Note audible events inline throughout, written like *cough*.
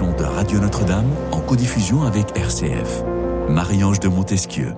de Radio Notre-Dame en codiffusion avec RCF. Marie-Ange de Montesquieu.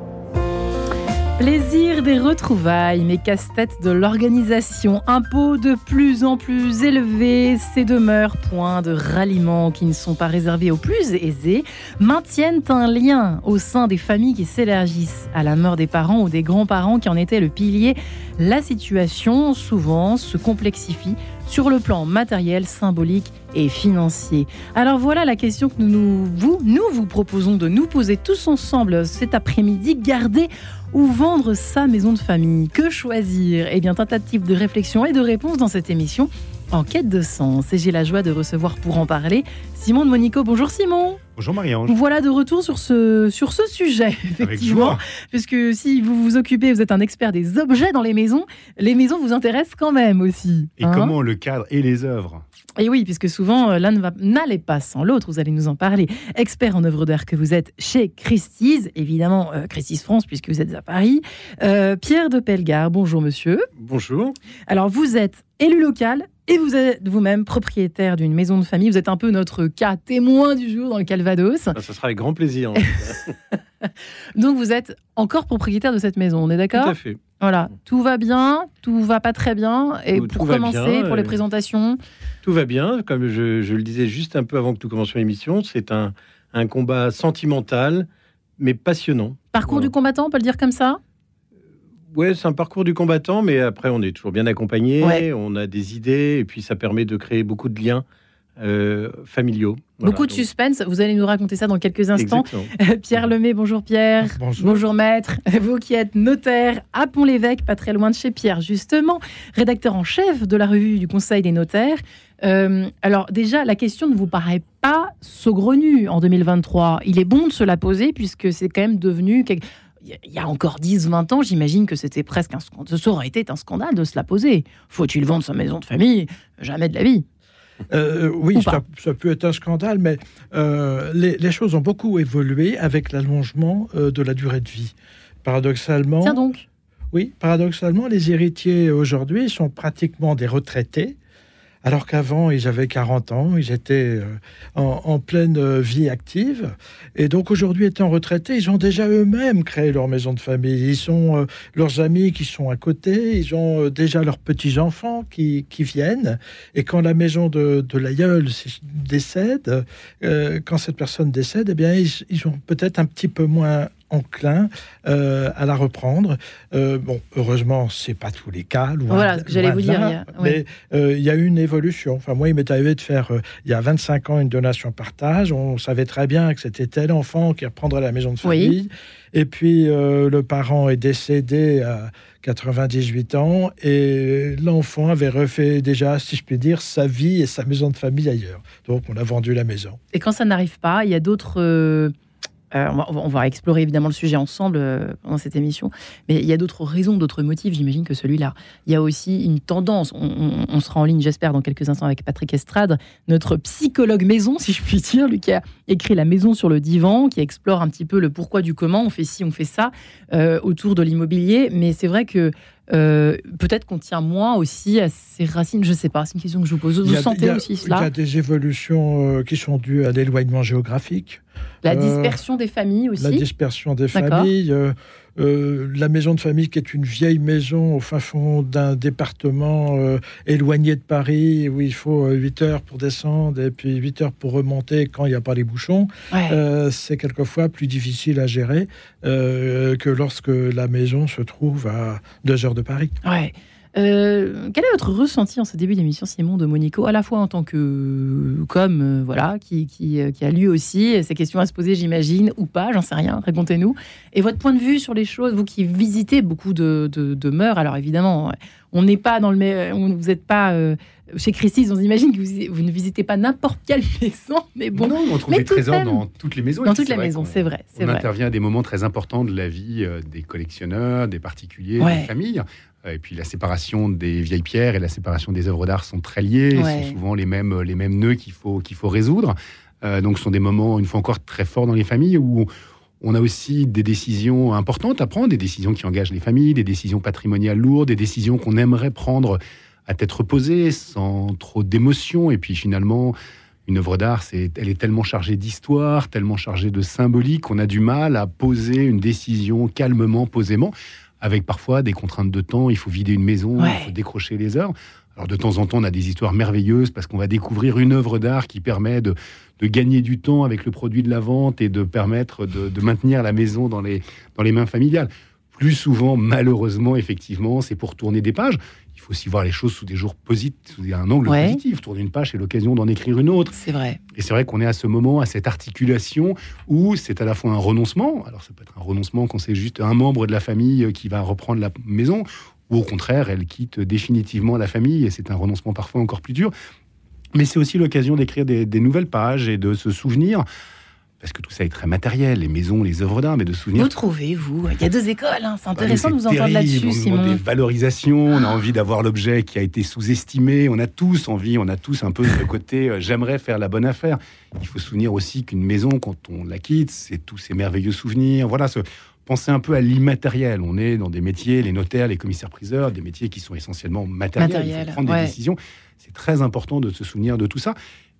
Plaisir des retrouvailles, mais casse-tête de l'organisation, impôts de plus en plus élevés, ces demeures, points de ralliement qui ne sont pas réservés aux plus aisés, maintiennent un lien au sein des familles qui s'élargissent à la mort des parents ou des grands-parents qui en étaient le pilier. La situation, souvent, se complexifie sur le plan matériel, symbolique et financier. Alors voilà la question que nous vous, nous vous proposons de nous poser tous ensemble cet après-midi. Garder ou vendre sa maison de famille Que choisir? Eh bien, tentative de réflexion et de réponse dans cette émission en quête de sens. Et j'ai la joie de recevoir pour en parler Simon de Monico. Bonjour Simon. Bonjour Marie-Ange. Voilà de retour sur ce, sur ce sujet, effectivement. Puisque si vous vous occupez, vous êtes un expert des objets dans les maisons, les maisons vous intéressent quand même aussi. Et hein comment le cadre et les œuvres? Et oui, puisque souvent euh, l'un n'allait pas sans l'autre, vous allez nous en parler. Expert en œuvres d'art que vous êtes chez Christie's, évidemment euh, Christie's France, puisque vous êtes à Paris. Euh, Pierre de Pelgard, bonjour monsieur. Bonjour. Alors vous êtes élu local et vous êtes vous-même propriétaire d'une maison de famille. Vous êtes un peu notre cas témoin du jour dans le Calvados. Ça, sera avec grand plaisir. *laughs* Donc vous êtes encore propriétaire de cette maison, on est d'accord? Tout à fait. Voilà, tout va bien, tout va pas très bien. Et pour commencer, pour les présentations. Tout va bien, comme je, le disais juste un peu avant que nous commencions l'émission, c'est un, un, combat sentimental, mais passionnant. Parcours du combattant, on peut le dire comme ça? Ouais, c'est un parcours du combattant, mais après, on est toujours bien accompagné, on a des idées, et puis ça permet de créer beaucoup de liens euh, familiaux. Beaucoup de suspense, vous allez nous raconter ça dans quelques instants. *laughs* Pierre Lemay, bonjour Pierre. *laughs* Bonjour. maître. *laughs* Vous qui êtes notaire à Pont-l'Évêque, pas très loin de chez Pierre, justement, rédacteur en chef de la revue du Conseil des notaires. Euh, alors déjà, la question ne vous paraît pas saugrenue en 2023. Il est bon de se la poser puisque c'est quand même devenu il y a encore 10-20 ans, j'imagine que c'était presque un scandale. Ça aurait été un scandale de se la poser. Faut-il vendre sa maison de famille? Jamais de la vie. Euh, oui, ça, peut être un scandale, mais euh, les, choses ont beaucoup évolué avec l'allongement euh, de la durée de vie. Paradoxalement. Tiens donc. Oui, paradoxalement, les héritiers aujourd'hui sont pratiquement des retraités alors qu'avant, ils avaient 40 ans, ils étaient euh, en, pleine euh, vie active. Et donc aujourd'hui, étant retraités, ils ont déjà eux-mêmes créé leur maison de famille. Ils ont euh, leurs amis qui sont à côté, ils ont déjà leurs petits-enfants qui, viennent. Et quand la maison de, l'aïeul décède, quand cette personne décède, eh bien, ils ont peut-être un petit peu moins enclin euh, à la reprendre. Euh, bon, heureusement, c'est pas tous les cas. voilà ce que j'allais vous dire. Mais euh, il y a eu une évolution. Enfin, moi, il m'est arrivé de faire, il y a 25 ans, une donation partage. On savait très bien que c'était tel enfant qui reprendrait la maison de famille. Et puis, le parent est décédé à 98 ans et l'enfant avait refait déjà, si je puis dire, sa vie et sa maison de famille ailleurs. Donc, on a vendu la maison. Et quand ça n'arrive pas, il y a d'autres euh, on, va, explorer évidemment le sujet ensemble euh, pendant cette émission, mais il y a d'autres raisons, d'autres motifs, j'imagine, que celui-là. Il y a aussi une tendance. On, sera en ligne, j'espère, dans quelques instants avec Patrick Estrade, notre psychologue maison, si je puis dire, lui qui a écrit La maison sur le divan, qui explore un petit peu le pourquoi du comment, on fait ci, on fait ça, euh, autour de l'immobilier. Mais c'est vrai que peut-être qu'on tient moins aussi à ses racines. Je ne sais pas, c'est une question que je vous pose. Vous sentez aussi cela Il y a des évolutions qui sont dues à l'éloignement géographique. La euh, dispersion des familles aussi. La dispersion des familles. Euh, euh, la maison de famille qui est une vieille maison au fin fond d'un département éloigné de Paris où il faut 8 heures pour descendre et puis 8 heures pour remonter quand il n'y a pas les bouchons. c'est quelquefois plus difficile à gérer que lorsque la maison se trouve à 2 heures de Paris. Ouais. Euh, quel est votre ressenti en ce début d'émission, Simon de Monico, à la fois en tant que comme euh, voilà, qui, euh, qui, a lui aussi ces questions à se poser, j'imagine, ou pas, j'en sais rien, racontez-nous. Et votre point de vue sur les choses, vous qui visitez beaucoup de, de, de mœurs, alors évidemment, on n'est pas dans le, vous n'êtes pas chez Christie's, on imagine que vous, ne visitez pas n'importe quelle *laughs* maison, mais bon. Non, on trouve des trésors dans toutes les maisons. Dans toutes les maisons, c'est vrai. On intervient à des moments très importants de la vie des collectionneurs, des particuliers, des familles. Et puis la séparation des vieilles pierres et la séparation des œuvres d'art sont très liées. Sont souvent les mêmes, les mêmes nœuds qu'il faut, qu'il faut résoudre. Euh, donc ce sont des moments, une fois encore, très forts dans les familles où on a aussi des décisions importantes à prendre, des décisions qui engagent les familles, des décisions patrimoniales lourdes, des décisions qu'on aimerait prendre à tête reposée, sans trop d'émotion. Et puis finalement, une œuvre d'art, c'est, elle est tellement chargée d'histoire, tellement chargée de symbolique qu'on a du mal à poser une décision calmement, posément, avec parfois des contraintes de temps. Il faut vider une maison, il faut décrocher les heures. Alors de temps en temps, on a des histoires merveilleuses parce qu'on va découvrir une œuvre d'art qui permet de, gagner du temps avec le produit de la vente et de permettre de, maintenir la maison dans les, dans les mains familiales. Plus souvent, malheureusement, effectivement, c'est pour tourner des pages. Il faut aussi voir les choses sous des jours positifs, sous un angle positif. Tourner une page, c'est l'occasion d'en écrire une autre. C'est vrai. Et c'est vrai qu'on est à ce moment, à cette articulation où c'est à la fois un renoncement. Alors, ça peut être un renoncement quand c'est juste un membre de la famille qui va reprendre la maison, ou au contraire, elle quitte définitivement la famille et c'est un renoncement parfois encore plus dur. Mais c'est aussi l'occasion d'écrire des, nouvelles pages et de se souvenir parce que tout ça est très matériel, les maisons, les œuvres d'art, mais de souvenirs. Vous trouvez, vous Il y a deux écoles, hein. c'est intéressant de vous entendre là-dessus, Simon. On a des valorisations, on a envie d'avoir l'objet qui a été sous-estimé, on a tous envie, on a tous un peu ce côté euh, j'aimerais faire la bonne affaire. Il faut se souvenir aussi qu'une maison, quand on la quitte, c'est tous ces merveilleux souvenirs. Voilà, ce, pensez un peu à l'immatériel. On est dans des métiers, les notaires, les commissaires-priseurs, des métiers qui sont essentiellement matériels. Il faut prendre des décisions. C'est très important de se souvenir de tout ça.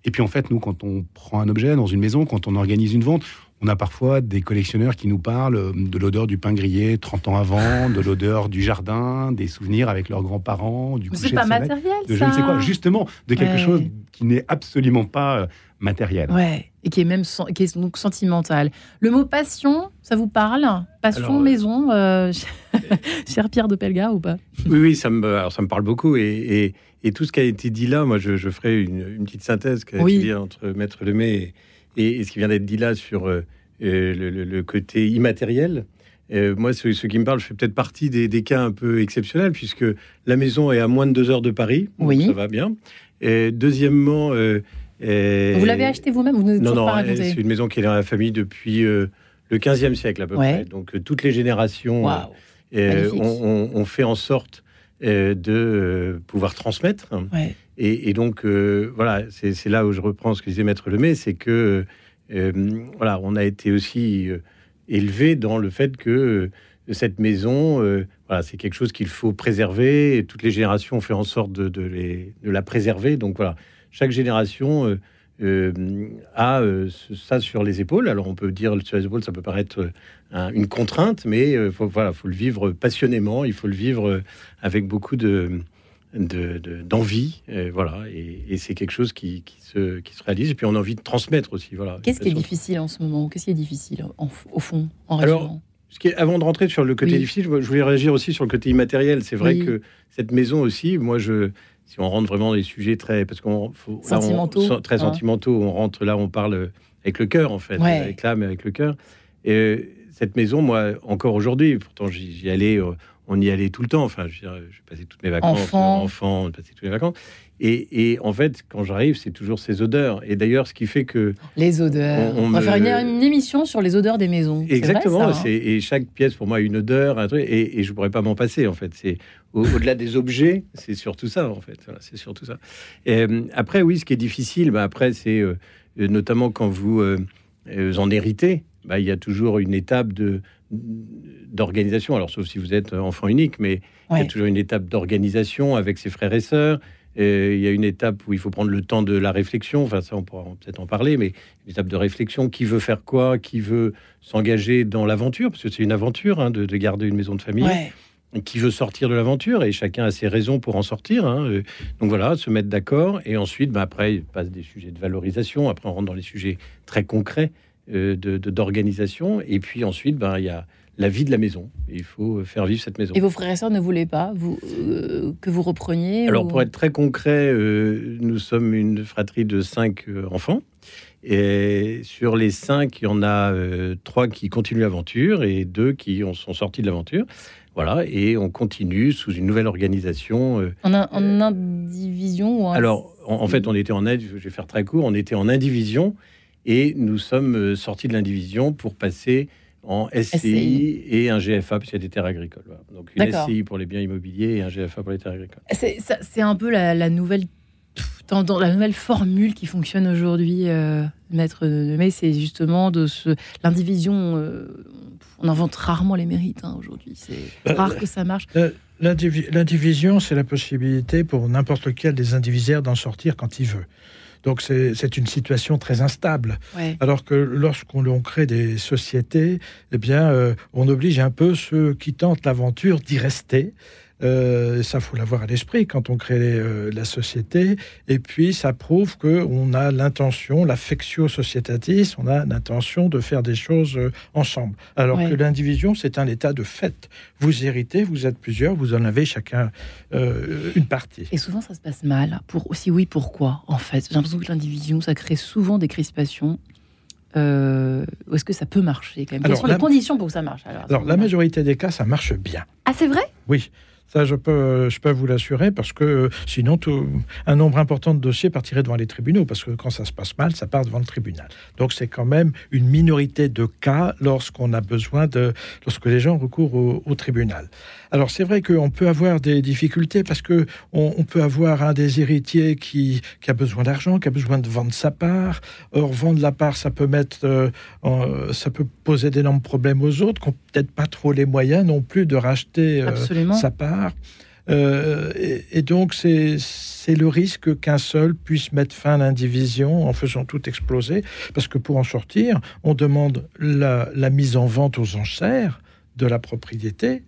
Et puis en fait, nous, quand on prend un objet dans une maison, quand on organise une vente, on a parfois des collectionneurs qui nous parlent de l'odeur du pain grillé 30 ans avant, *laughs* de l'odeur du jardin, des souvenirs avec leurs grands-parents, du coucher de pas matériel, de je ne sais quoi, justement, de quelque chose qui n'est absolument pas euh, matériel. Ouais, et qui est même qui est donc sentimental. Le mot passion, ça vous parle? Passion, maison, euh, *laughs* cher Pierre de Pelga ou pas? Oui, oui, ça me, alors ça me parle beaucoup. Et, et, tout ce qui a été dit là, moi, je, je ferai une, petite synthèse qui a été entre Maître Lemay et, et, ce qui vient d'être dit là sur euh, euh, le, côté immatériel. moi, ce, ce, qui me parle, je fais peut-être partie des, des, cas un peu exceptionnels, puisque la maison est à moins de deux heures de Paris. Oui. Ça va bien. Et deuxièmement, vous l'avez acheté vous-même Non, non, c'est une maison qui est dans la famille depuis euh, le 15e siècle à peu près. Donc euh, toutes les générations euh, ont, fait en sorte de pouvoir transmettre. Et, donc voilà, c'est là où je reprends ce que disait Maître Lemay, c'est que voilà, on a été aussi élevé dans le fait que cette maison, voilà, c'est quelque chose qu'il faut préserver. Et toutes les générations ont fait en sorte de, de la préserver. Donc voilà, chaque génération euh, euh, a euh, ça sur les épaules. Alors on peut dire sur les épaules, ça peut paraître une contrainte, mais il faut, voilà, faut le vivre passionnément, il faut le vivre avec beaucoup de d'envie, voilà, et, c'est quelque chose qui, se, qui se réalise, et puis on a envie de transmettre aussi, voilà. Qu'est-ce qui est difficile en ce moment? Qu'est-ce qui est difficile au fond, en Alors, ce qui est, avant de rentrer sur le côté difficile, je voulais réagir aussi sur le côté immatériel. C'est vrai que cette maison aussi, moi, je, si on rentre vraiment dans des sujets très parce qu'on sentimentaux, très hein. sentimentaux, on rentre là, on parle avec le cœur en fait, avec l'âme, avec le cœur. Et euh, cette maison, moi, encore aujourd'hui, pourtant j'y allais, euh, on y allait tout le temps. Enfin, je, passais toutes mes vacances, enfant, enfant on passait toutes mes vacances. Et, en fait, quand j'arrive, c'est toujours ces odeurs. Et d'ailleurs, ce qui fait que les odeurs. On, va faire une, émission sur les odeurs des maisons. Exactement. Vrai, hein et chaque pièce pour moi a une odeur, un truc. Et, je pourrais pas m'en passer. En fait, c'est au-delà des objets, c'est surtout ça. En fait, c'est surtout ça. Et, euh, après, oui, ce qui est difficile, bah, après, c'est euh, notamment quand vous, euh, en héritez. Bah, il y a toujours une étape de d'organisation. Alors, sauf si vous êtes enfant unique, mais il y a toujours une étape d'organisation avec ses frères et sœurs il y a une étape où il faut prendre le temps de la réflexion. Enfin, ça, on pourra peut-être en parler, mais une étape de réflexion. Qui veut faire quoi Qui veut s'engager dans l'aventure Parce que c'est une aventure hein, de, garder une maison de famille. Qui veut sortir de l'aventure et chacun a ses raisons pour en sortir. Hein. Donc voilà, se mettre d'accord. Et ensuite, bah, après, il passe des sujets de valorisation. Après, on rentre dans les sujets très concrets euh, d'organisation. Et puis ensuite, ben, il y a la vie de la maison. Il faut faire vivre cette maison. Et vos frères et sœurs ne voulaient pas vous, euh, que vous repreniez Alors, pour être très concret, euh, nous sommes une fratrie de cinq euh, enfants. Et sur les cinq, il y en a trois qui continuent l'aventure et deux qui ont, sont sortis de l'aventure. Voilà, et on continue sous une nouvelle organisation. en, indivision ou Alors, en, fait, on était en... Je vais faire très court. On était en indivision et nous sommes sortis de l'indivision pour passer en SCI, et un GFA, puisqu'il y a des terres agricoles. Donc une SCI pour les biens immobiliers et un GFA pour les terres agricoles. C'est un peu la, nouvelle dans, la nouvelle formule qui fonctionne aujourd'hui, euh, maître de mai, c'est justement de ce l'indivision. Euh, on invente rarement les mérites hein, aujourd'hui. C'est bah, rare que ça marche. Euh, L'indivision, c'est la possibilité pour n'importe lequel des indivisaires d'en sortir quand il veut. Donc c'est une situation très instable. Alors que lorsqu'on crée des sociétés, eh bien, euh, on oblige un peu ceux qui tentent l'aventure d'y rester. Euh, ça, faut l'avoir à l'esprit quand on crée euh, la société. Et puis, ça prouve qu'on a l'intention, l'affectio societatis, on a l'intention de faire des choses euh, ensemble. Alors que l'indivision, c'est un état de fait. Vous héritez, vous êtes plusieurs, vous en avez chacun une partie. Et souvent, ça se passe mal. Pour aussi, oui, pourquoi En fait, j'ai l'impression que l'indivision, ça crée souvent des crispations. est-ce que ça peut marcher quand même? Quelles sont les conditions pour que ça marche Alors, la majorité des cas, ça marche bien. Ah, c'est vrai? Oui. Ça, je peux, je peux vous l'assurer, parce que euh, sinon, un nombre important de dossiers partirait devant les tribunaux, parce que quand ça se passe mal, ça part devant le tribunal. Donc, c'est quand même une minorité de cas lorsqu'on a besoin de, lorsque les gens recourent au, tribunal. Alors, c'est vrai qu'on peut avoir des difficultés, parce que on, peut avoir un des héritiers qui, qui a besoin d'argent, qui a besoin de vendre sa part. Or, vendre la part, ça peut mettre, euh, ça peut poser d'énormes problèmes aux autres, qui n'ont peut-être pas trop les moyens non plus de racheter euh, sa part. Euh, et, donc, c'est le risque qu'un seul puisse mettre fin à l'indivision en faisant tout exploser. Parce que pour en sortir, on demande la, mise en vente aux enchères de la propriété.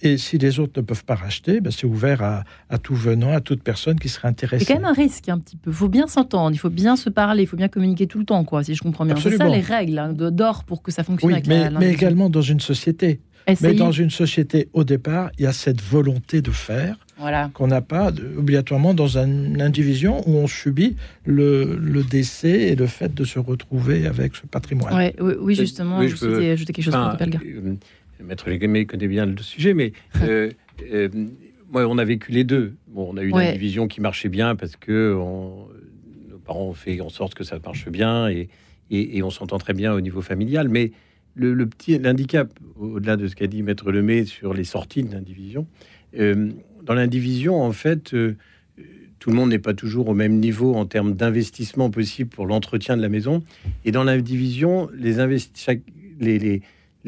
Et si les autres ne peuvent pas racheter, ben c'est ouvert à, tout venant, à toute personne qui serait intéressée. C'est quand même un risque un petit peu. Il faut bien s'entendre, il faut bien se parler, il faut bien communiquer tout le temps, quoi, si je comprends bien. C'est ça les règles hein, d'or pour que ça fonctionne. Oui, mais, mais également dans une société. Mais dans une société, au départ, il y a cette volonté de faire qu'on n'a pas obligatoirement dans une indivision où on subit le, décès et le fait de se retrouver avec ce patrimoine. oui, justement, je, peux ajouter quelque chose Maître Légué connaît bien le sujet, mais *laughs* euh, euh, moi, on a vécu les deux. Bon, on a eu une indivision qui marchait bien parce que nos parents ont fait en sorte que ça marche bien et, et on s'entend très bien au niveau familial, mais le, petit handicap, au-delà de ce qu'a dit Maître Lemay sur les sorties de l'indivision, euh, dans l'indivision, en fait, tout le monde n'est pas toujours au même niveau en termes d'investissement possible pour l'entretien de la maison. Et dans l'indivision, les, les, les,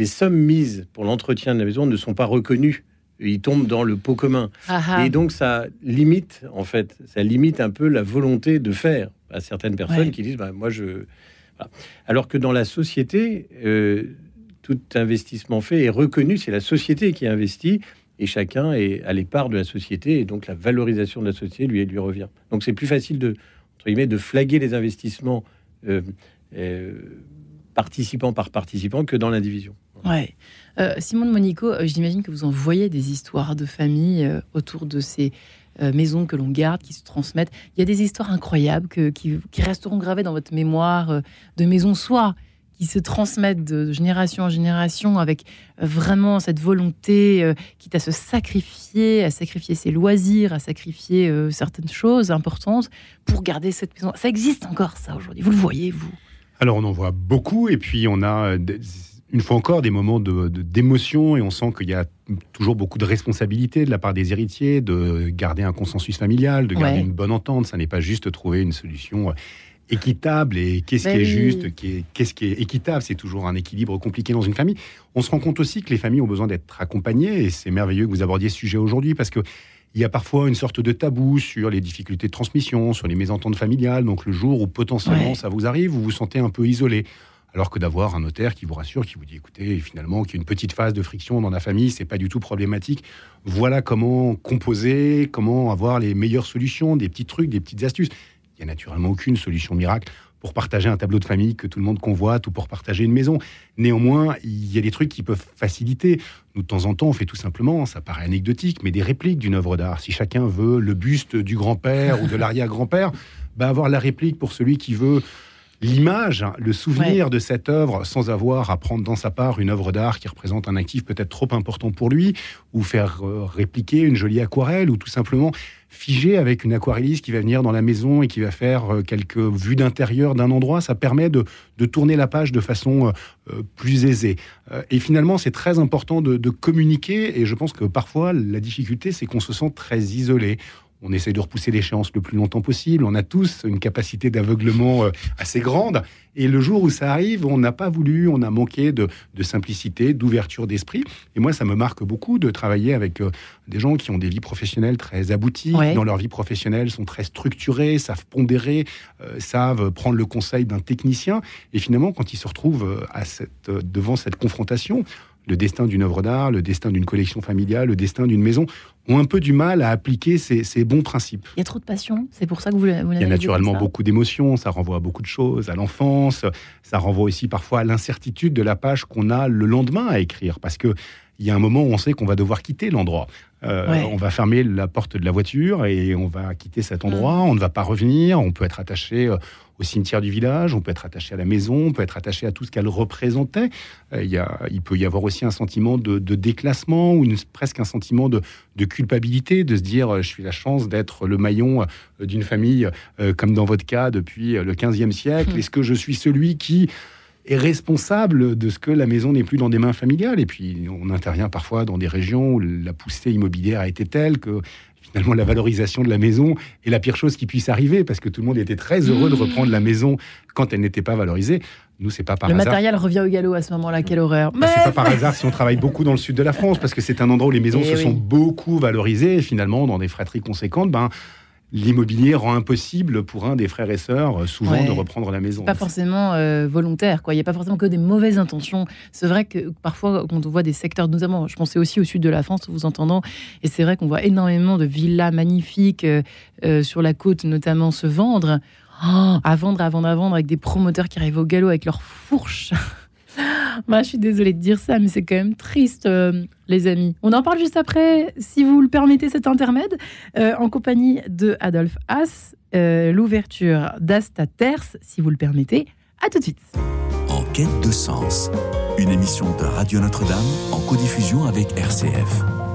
sommes mises pour l'entretien de la maison ne sont pas reconnues. Ils tombent dans le pot commun. Ah ah. Et donc, ça limite, en fait, ça limite un peu la volonté de faire à certaines personnes qui disent bah, Moi, je alors que dans la société, euh, tout investissement fait est reconnu, c'est la société qui investit et chacun est à l'épargne de la société et donc la valorisation de la société lui, lui revient. Donc c'est plus facile de, de flaguer les investissements euh, euh, participant par participant que dans l'indivision. Ouais. Simon de Monico, j'imagine que vous en voyez des histoires de famille autour de ces euh, maisons que l'on garde, qui se transmettent. Il y a des histoires incroyables qui, resteront gravées dans votre mémoire euh, de maisons soit qui se transmettent de génération en génération avec euh, vraiment cette volonté, quitte à se sacrifier, à sacrifier ses loisirs, à sacrifier certaines choses importantes pour garder cette maison. Ça existe encore, ça, aujourd'hui. Vous le voyez, vous? Alors, on en voit beaucoup, et puis on a une fois encore, des moments d'émotion et on sent qu'il y a toujours beaucoup de responsabilité de la part des héritiers de garder un consensus familial, de garder une bonne entente. Ça n'est pas juste trouver une solution euh, équitable et qu'est-ce qui est juste, qu'est-ce qui est équitable. C'est toujours un équilibre compliqué dans une famille. On se rend compte aussi que les familles ont besoin d'être accompagnées et c'est merveilleux que vous abordiez ce sujet aujourd'hui parce que il y a parfois une sorte de tabou sur les difficultés de transmission, sur les mésententes familiales. Donc le jour où potentiellement ça vous arrive, vous vous sentez un peu isolé alors que d'avoir un notaire qui vous rassure, qui vous dit écoutez, finalement, qu'il y a une petite phase de friction dans la famille, c'est pas du tout problématique. Voilà comment composer, comment avoir les meilleures solutions, des petits trucs, des petites astuces. Il y a naturellement aucune solution miracle pour partager un tableau de famille que tout le monde convoite ou pour partager une maison. Néanmoins, il y a des trucs qui peuvent faciliter. Nous, de temps en temps, on fait tout simplement, ça paraît anecdotique, mais des répliques d'une œuvre d'art. Si chacun veut le buste du grand-père ou de l'arrière-grand-père, *laughs* bah avoir la réplique pour celui qui veut l'image, le souvenir de cette œuvre sans avoir à prendre dans sa part une œuvre d'art qui représente un actif peut-être trop important pour lui, ou faire euh, répliquer une jolie aquarelle, ou tout simplement figer avec une aquarelliste qui va venir dans la maison et qui va faire euh, quelques vues d'intérieur d'un endroit, ça permet de, tourner la page de façon euh, plus aisée. et finalement, c'est très important de, de communiquer, et je pense que parfois, la difficulté, c'est qu'on se sent très isolé on essaie de repousser l'échéance le plus longtemps possible. On a tous une capacité d'aveuglement euh, assez grande. Et le jour où ça arrive, on n'a pas voulu, on a manqué de, simplicité, d'ouverture d'esprit. Et moi, ça me marque beaucoup de travailler avec euh, des gens qui ont des vies professionnelles très abouties, qui dans leur vie professionnelle sont très structurés, savent pondérer, euh, savent prendre le conseil d'un technicien. Et finalement, quand ils se retrouvent à cette, devant cette confrontation, le destin d'une œuvre d'art, le destin d'une collection familiale, le destin d'une maison, ont un peu du mal à appliquer ces, bons principes. Il y a trop de passion, c'est pour ça que vous, vous Il y a naturellement beaucoup d'émotions, ça renvoie à beaucoup de choses, à l'enfance, ça renvoie aussi parfois à l'incertitude de la page qu'on a le lendemain à écrire, parce que il y a un moment où on sait qu'on va devoir quitter l'endroit. Euh, on va fermer la porte de la voiture et on va quitter cet endroit. Mm. On ne va pas revenir. On peut être attaché euh, au cimetière du village, on peut être attaché à la maison, on peut être attaché à tout ce qu'elle représentait. Euh, il, y a, il peut y avoir aussi un sentiment de, déclassement ou presque un sentiment de, culpabilité, de se dire je suis la chance d'être le maillon d'une famille, comme dans votre cas, depuis le 15e siècle. Mm. Est-ce que je suis celui qui est responsable de ce que la maison n'est plus dans des mains familiales. Et puis, on intervient parfois dans des régions où la poussée immobilière a été telle que finalement la valorisation de la maison est la pire chose qui puisse arriver parce que tout le monde était très heureux de mmh. reprendre la maison quand elle n'était pas valorisée. Nous, c'est pas par le hasard. Le matériel revient au galop à ce moment-là, quelle horreur. Bah, c'est pas par *laughs* hasard si on travaille beaucoup dans le sud de la France parce que c'est un endroit où les maisons eh se sont beaucoup valorisées et finalement, dans des fratries conséquentes, ben, l'immobilier rend impossible pour un des frères et sœurs, euh, souvent, de reprendre la maison. Pas forcément euh, volontaire, quoi. Il n'y a pas forcément que des mauvaises intentions. C'est vrai que parfois, quand on voit des secteurs, notamment, je pensais aussi au sud de la France, vous entendant, et c'est vrai qu'on voit énormément de villas magnifiques euh, sur la côte, notamment, se vendre. Oh, à vendre, à vendre, à vendre, avec des promoteurs qui arrivent au galop avec leurs fourches. *laughs* Bah, je suis désolée de dire ça, mais c'est quand même triste, euh, les amis. On en parle juste après, si vous le permettez, cet intermède, euh, en compagnie de Adolphe Haas, euh, l'ouverture d'Asta Terce, si vous le permettez. À tout de suite. En quête de sens, une émission de Radio Notre-Dame en codiffusion avec RCF.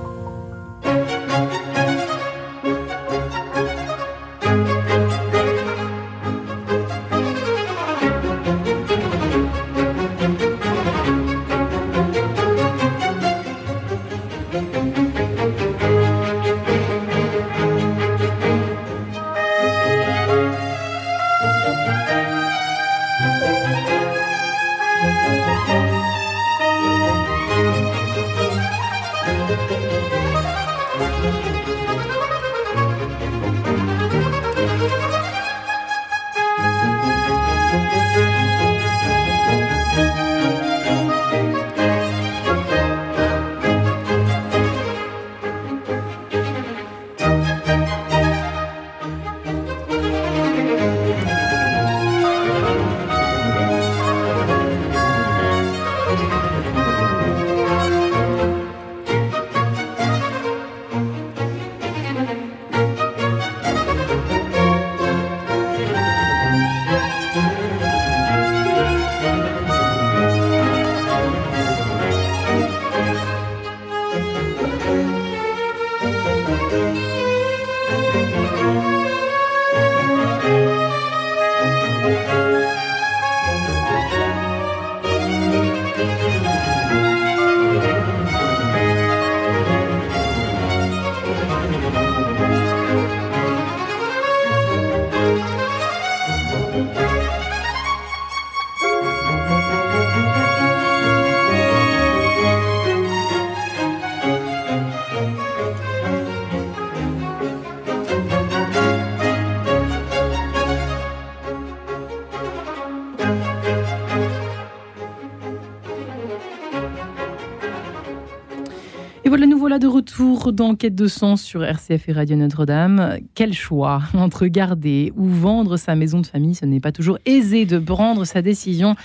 Dans Quête de sens sur RCF et Radio Notre-Dame. Quel choix entre garder ou vendre sa maison de famille. Ce n'est pas toujours aisé de prendre sa décision.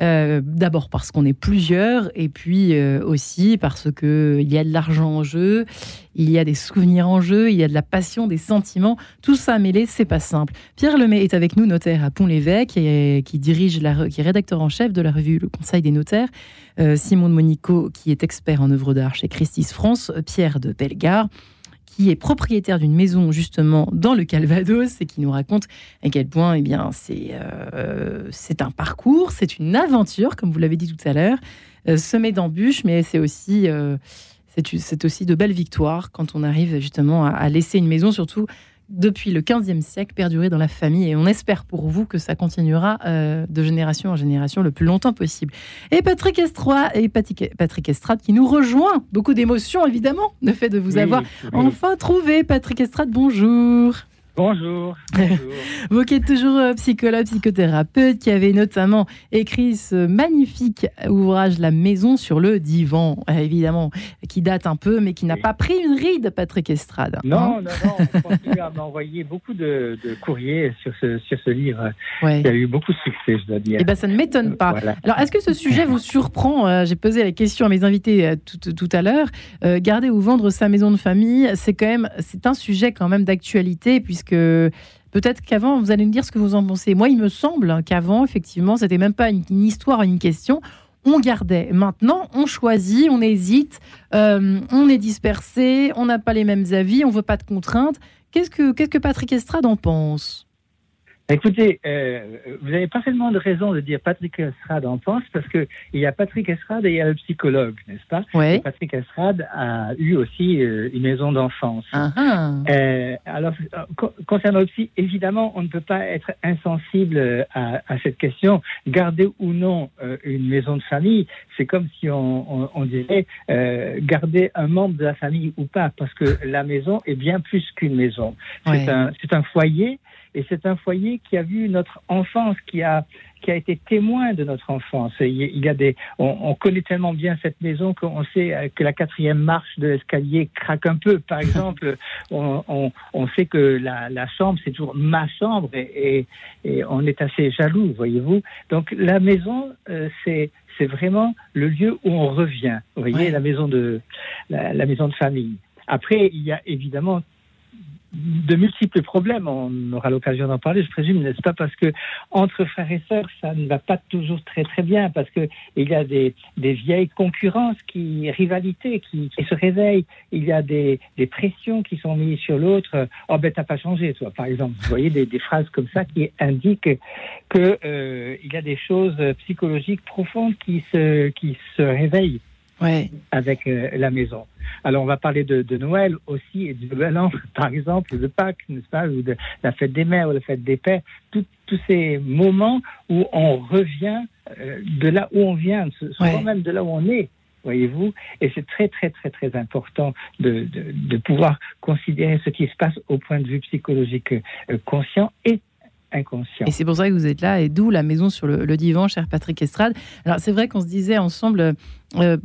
Euh, d'abord parce qu'on est plusieurs et puis euh, aussi parce qu'il y a de l'argent en jeu, il y a des souvenirs en jeu, il y a de la passion, des sentiments. Tout ça mêlé, c'est pas simple. Pierre Lemay est avec nous, notaire à Pont-l'Évêque, et qui dirige qui est rédacteur en chef de la revue Le Conseil des notaires. Euh, Simon Monico, qui est expert en œuvre d'art chez Christis France. Pierre de Bellegarde qui est propriétaire d'une maison justement dans le Calvados et qui nous raconte à quel point eh bien, c'est, euh, un parcours, c'est une aventure, comme vous l'avez dit tout à l'heure, euh, semée d'embûches, mais c'est aussi, euh, c'est aussi de belles victoires quand on arrive justement à, laisser une maison, surtout depuis le 15e siècle perduré dans la famille et on espère pour vous que ça continuera euh, de génération en génération le plus longtemps possible. Et Patrick Estrade, et Patrick Estrade qui nous rejoint, beaucoup d'émotions évidemment, le fait de vous avoir enfin trouvé. Patrick Estrade, bonjour. Bonjour. *laughs* Vous qui êtes toujours euh, psychologue, psychothérapeute, qui avez notamment écrit ce magnifique ouvrage La maison sur le divan, euh, évidemment, qui date un peu, mais qui n'a pas pris une ride, Patrick Estrade. Non, hein non, non, on continue à m'envoyer beaucoup de, courriers sur ce, sur ce livre. Il y a eu beaucoup de succès, je dois dire. Eh bien, ça ne m'étonne pas. Alors, est-ce que ce sujet vous surprend euh, J'ai posé la question à mes invités tout, tout, à l'heure. garder ou vendre sa maison de famille, c'est quand même, c'est un sujet quand même d'actualité, puisque peut-être qu'avant, vous allez me dire ce que vous en pensez. Moi, il me semble qu'avant, effectivement, c'était même pas une, histoire, une question. On gardait. Maintenant, on choisit, on hésite, euh, on est dispersé, on n'a pas les mêmes avis, on veut pas de contraintes. Qu'est-ce que, qu'est-ce que Patrick Estrade en pense? Écoutez, euh, vous avez parfaitement de raison de dire Patrick Estrade en pense, parce qu'il y a Patrick Estrade et il y a le psychologue, n'est-ce pas? Oui. Patrick Estrade a eu aussi euh, une maison d'enfance. Ah, ah. Euh, alors, concernant le psy, évidemment, on ne peut pas être insensible à, à cette question. Garder ou non une maison de famille, c'est comme si on, on, on disait garder un membre de la famille ou pas, parce que la maison est bien plus qu'une maison. C'est un, un foyer et c'est un foyer qui a vu notre enfance, qui a qui a été témoin de notre enfance. Il y a des, on, connaît tellement bien cette maison qu'on sait euh, que la quatrième marche de l'escalier craque un peu. Par *laughs* exemple, on, on, sait que la, la chambre, c'est toujours ma chambre et, et, on est assez jaloux, voyez-vous. Donc la maison, euh, c'est c'est vraiment le lieu où on revient. Vous voyez, la maison de la, la maison de famille. Après, il y a évidemment de multiples problèmes. On aura l'occasion d'en parler, je présume, n'est-ce pas? Parce que entre frères et sœurs, ça ne va pas toujours très très bien, parce que il y a des, des vieilles concurrences, qui rivalités qui, qui, se réveillent. Il y a des, des pressions qui sont mises sur l'autre. Oh ben t'as pas changé, toi, par exemple. Vous voyez des, des phrases comme ça qui indiquent que euh, il y a des choses psychologiques profondes qui se qui se réveillent ouais. avec euh, la maison. Alors, on va parler de, de, Noël aussi, et du Nouvel *laughs* An, par exemple, de Pâques, n'est-ce pas, ou de la fête des mères, ou la fête des pères, tous ces moments où on revient euh, de là où on vient, souvent même de là où on est, voyez-vous, et c'est très, très, très, très important de, de, de, pouvoir considérer ce qui se passe au point de vue psychologique euh, conscient et Et c'est pour ça que vous êtes là, et d'où la maison sur le, divan, cher Patrick Estrade. Alors c'est vrai qu'on se disait ensemble, euh,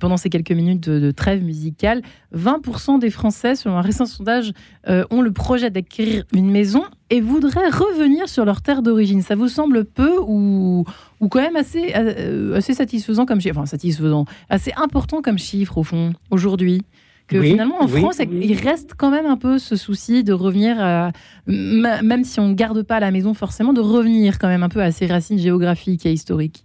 pendant ces quelques minutes de, trêve musicale, 20% des Français, selon un récent sondage, euh, ont le projet d'acquérir une maison et voudraient revenir sur leur terre d'origine. Ça vous semble peu ou, ou quand même assez, euh, assez satisfaisant comme chiffre, enfin satisfaisant, assez important comme chiffre au fond, aujourd'hui? Que finalement en France, il reste quand même un peu ce souci de revenir, même si on ne garde pas la maison forcément, de revenir quand même un peu à ses racines géographiques et historiques.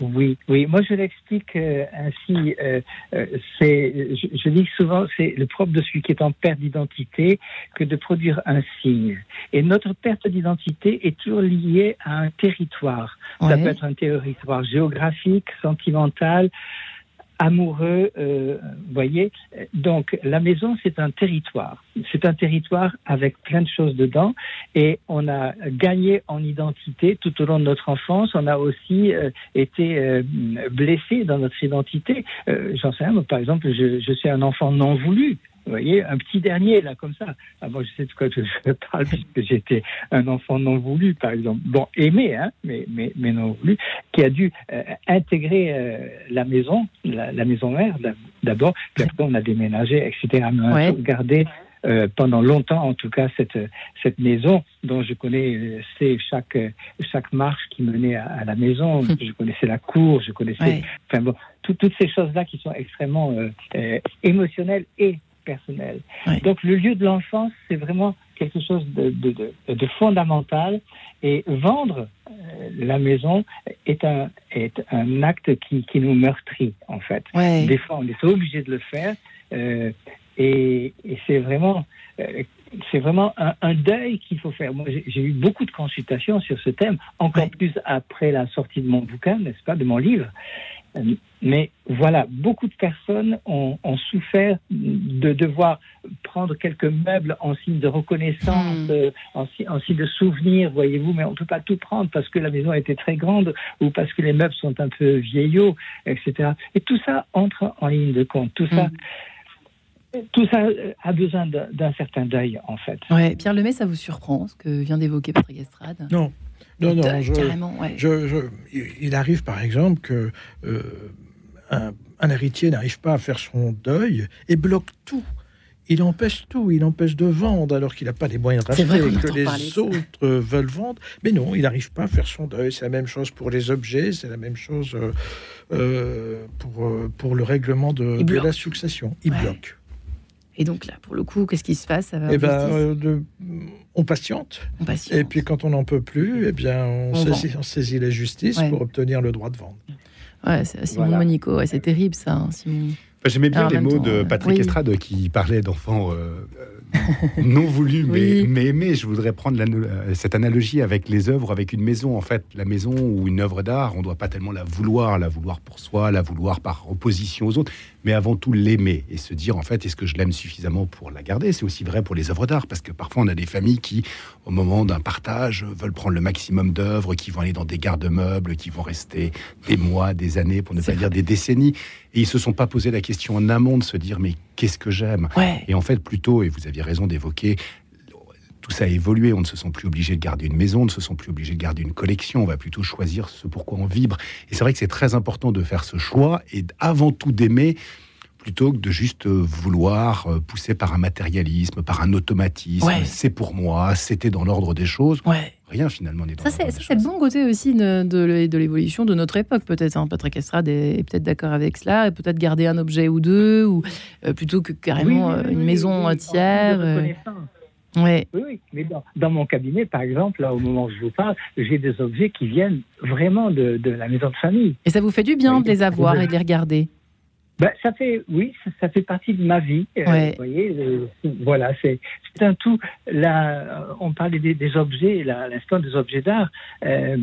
Oui, oui. Moi, je l'explique euh, ainsi. Euh, euh, c'est, je, je, dis souvent, c'est le propre de celui qui est en perte d'identité que de produire un signe. Et notre perte d'identité est toujours liée à un territoire. Ça peut être un territoire géographique, sentimental, amoureux, euh, voyez. Donc la maison, c'est un territoire. C'est un territoire avec plein de choses dedans. Et on a gagné en identité tout au long de notre enfance. On a aussi euh, été euh, blessé dans notre identité. Euh, j'en sais rien, par exemple, je, je suis un enfant non voulu. Vous voyez, un petit dernier, là, comme ça. Ah, bon, je sais de quoi je parle, puisque j'étais un enfant non voulu, par exemple. Bon, aimé, hein, mais, mais, mais non voulu, qui a dû euh, intégrer euh, la maison, la, maison mère, d'abord, puis après on a déménagé, etc. Mais on a gardé euh, pendant longtemps, en tout cas, cette, cette maison dont je connaissais chaque, chaque marche qui menait à, la maison. Hum. Je connaissais la cour, je connaissais, enfin bon, toutes ces choses-là qui sont extrêmement émotionnelles et Donc le lieu de l'enfance, c'est vraiment quelque chose de, de, fondamental. Et vendre euh, la maison est un, est un acte qui, qui nous meurtrit, en fait. Des fois, on est obligé de le faire. Euh, et, et c'est vraiment euh, c'est vraiment un, deuil qu'il faut faire. Moi, j'ai eu beaucoup de consultations sur ce thème, encore plus après la sortie de mon bouquin, n'est-ce pas, de mon livre. Mais voilà, beaucoup de personnes ont, souffert de devoir prendre quelques meubles en signe de reconnaissance, hmm. euh, en, signe de souvenir, voyez-vous, mais on ne peut pas tout prendre parce que la maison était très grande ou parce que les meubles sont un peu vieillots, etc. Et tout ça entre en ligne de compte. Tout ça. Tout ça a besoin d'un certain deuil, en fait. Ouais, Pierre Lemay, ça vous surprend, ce que vient d'évoquer Patrick Estrade? Non, non, non, je, il arrive par exemple que euh, un, héritier n'arrive pas à faire son deuil et bloque tout. Il empêche tout, il empêche de vendre alors qu'il n'a pas les moyens de racheter que les autres veulent vendre. Mais non, il n'arrive pas à faire son deuil. C'est la même chose pour les objets, c'est la même chose euh, euh, pour, pour le règlement de, la succession. Il bloque. Et donc là, pour le coup, qu'est-ce qui se passe? Eh ben, de, on, patiente. Et puis quand on n'en peut plus, eh bien, on, saisit, la justice pour obtenir le droit de vendre. Ouais, c'est Simon Monico, c'est terrible ça, hein, Simon. J'aimais bien les mots de Patrick Estrade qui parlait d'enfants euh, non voulu, *laughs* mais, mais aimé. Je voudrais prendre cette analogie avec les œuvres, avec une maison. En fait, la maison ou une œuvre d'art, on ne doit pas tellement la vouloir, la vouloir pour soi, la vouloir par opposition aux autres, mais avant tout l'aimer et se dire, en fait, est-ce que je l'aime suffisamment pour la garder? C'est aussi vrai pour les œuvres d'art, parce que parfois on a des familles qui, au moment d'un partage, veulent prendre le maximum d'œuvres, qui vont aller dans des garde-meubles, qui vont rester des mois, des années, pour ne pas dire des décennies. Et ils se sont pas posé la question en amont de se dire, mais qu'est-ce que j'aime? Et en fait, plutôt, et vous aviez raison d'évoquer, tout ça a évolué. On ne se sent plus obligé de garder une maison, on ne se sent plus obligé de garder une collection. On va plutôt choisir ce pourquoi on vibre. Et c'est vrai que c'est très important de faire ce choix et avant tout d'aimer plutôt que de juste euh, vouloir euh, pousser par un matérialisme, par un automatisme. C'est pour moi, c'était dans l'ordre des choses. Rien finalement n'est dans Ça, c'est le bon côté aussi de, de, l'évolution de notre époque, peut-être. Hein. Patrick Estrade est, peut-être d'accord avec cela, et peut-être garder un objet ou deux, ou euh, plutôt que carrément une maison entière. Oui. oui, mais dans, mon cabinet, par exemple, là, au moment où je vous parle, j'ai des objets qui viennent vraiment de, de, la maison de famille. Et ça vous fait du bien de les avoir et de les regarder? Ben, ça fait, oui, ça, fait partie de ma vie. Euh, vous voyez, euh, voilà, c'est un tout. Là, on parlait des, objets, là, à l'instant des objets d'art. Euh,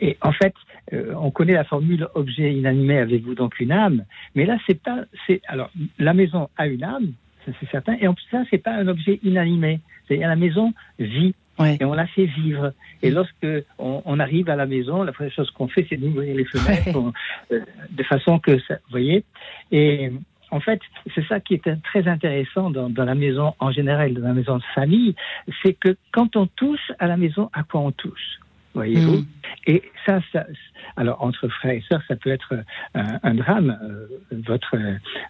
et en fait, on connaît la formule objet inanimé avez-vous donc une âme? Mais là, c'est pas. C'est alors la maison a une âme, c'est certain. Et en plus, ça, c'est pas un objet inanimé. C'est-à-dire la maison vit et on la fait vivre. Et lorsque on, arrive à la maison, la première chose qu'on fait, c'est d'ouvrir les fenêtres euh, de façon que ça, vous voyez. Et en fait, c'est ça qui est très intéressant dans, dans, la maison en général, dans la maison de famille, c'est que quand on touche à la maison, à quoi on touche? Voyez-vous. Mm. Et ça, ça, alors entre frères et sœurs, ça peut être un, drame. Euh, votre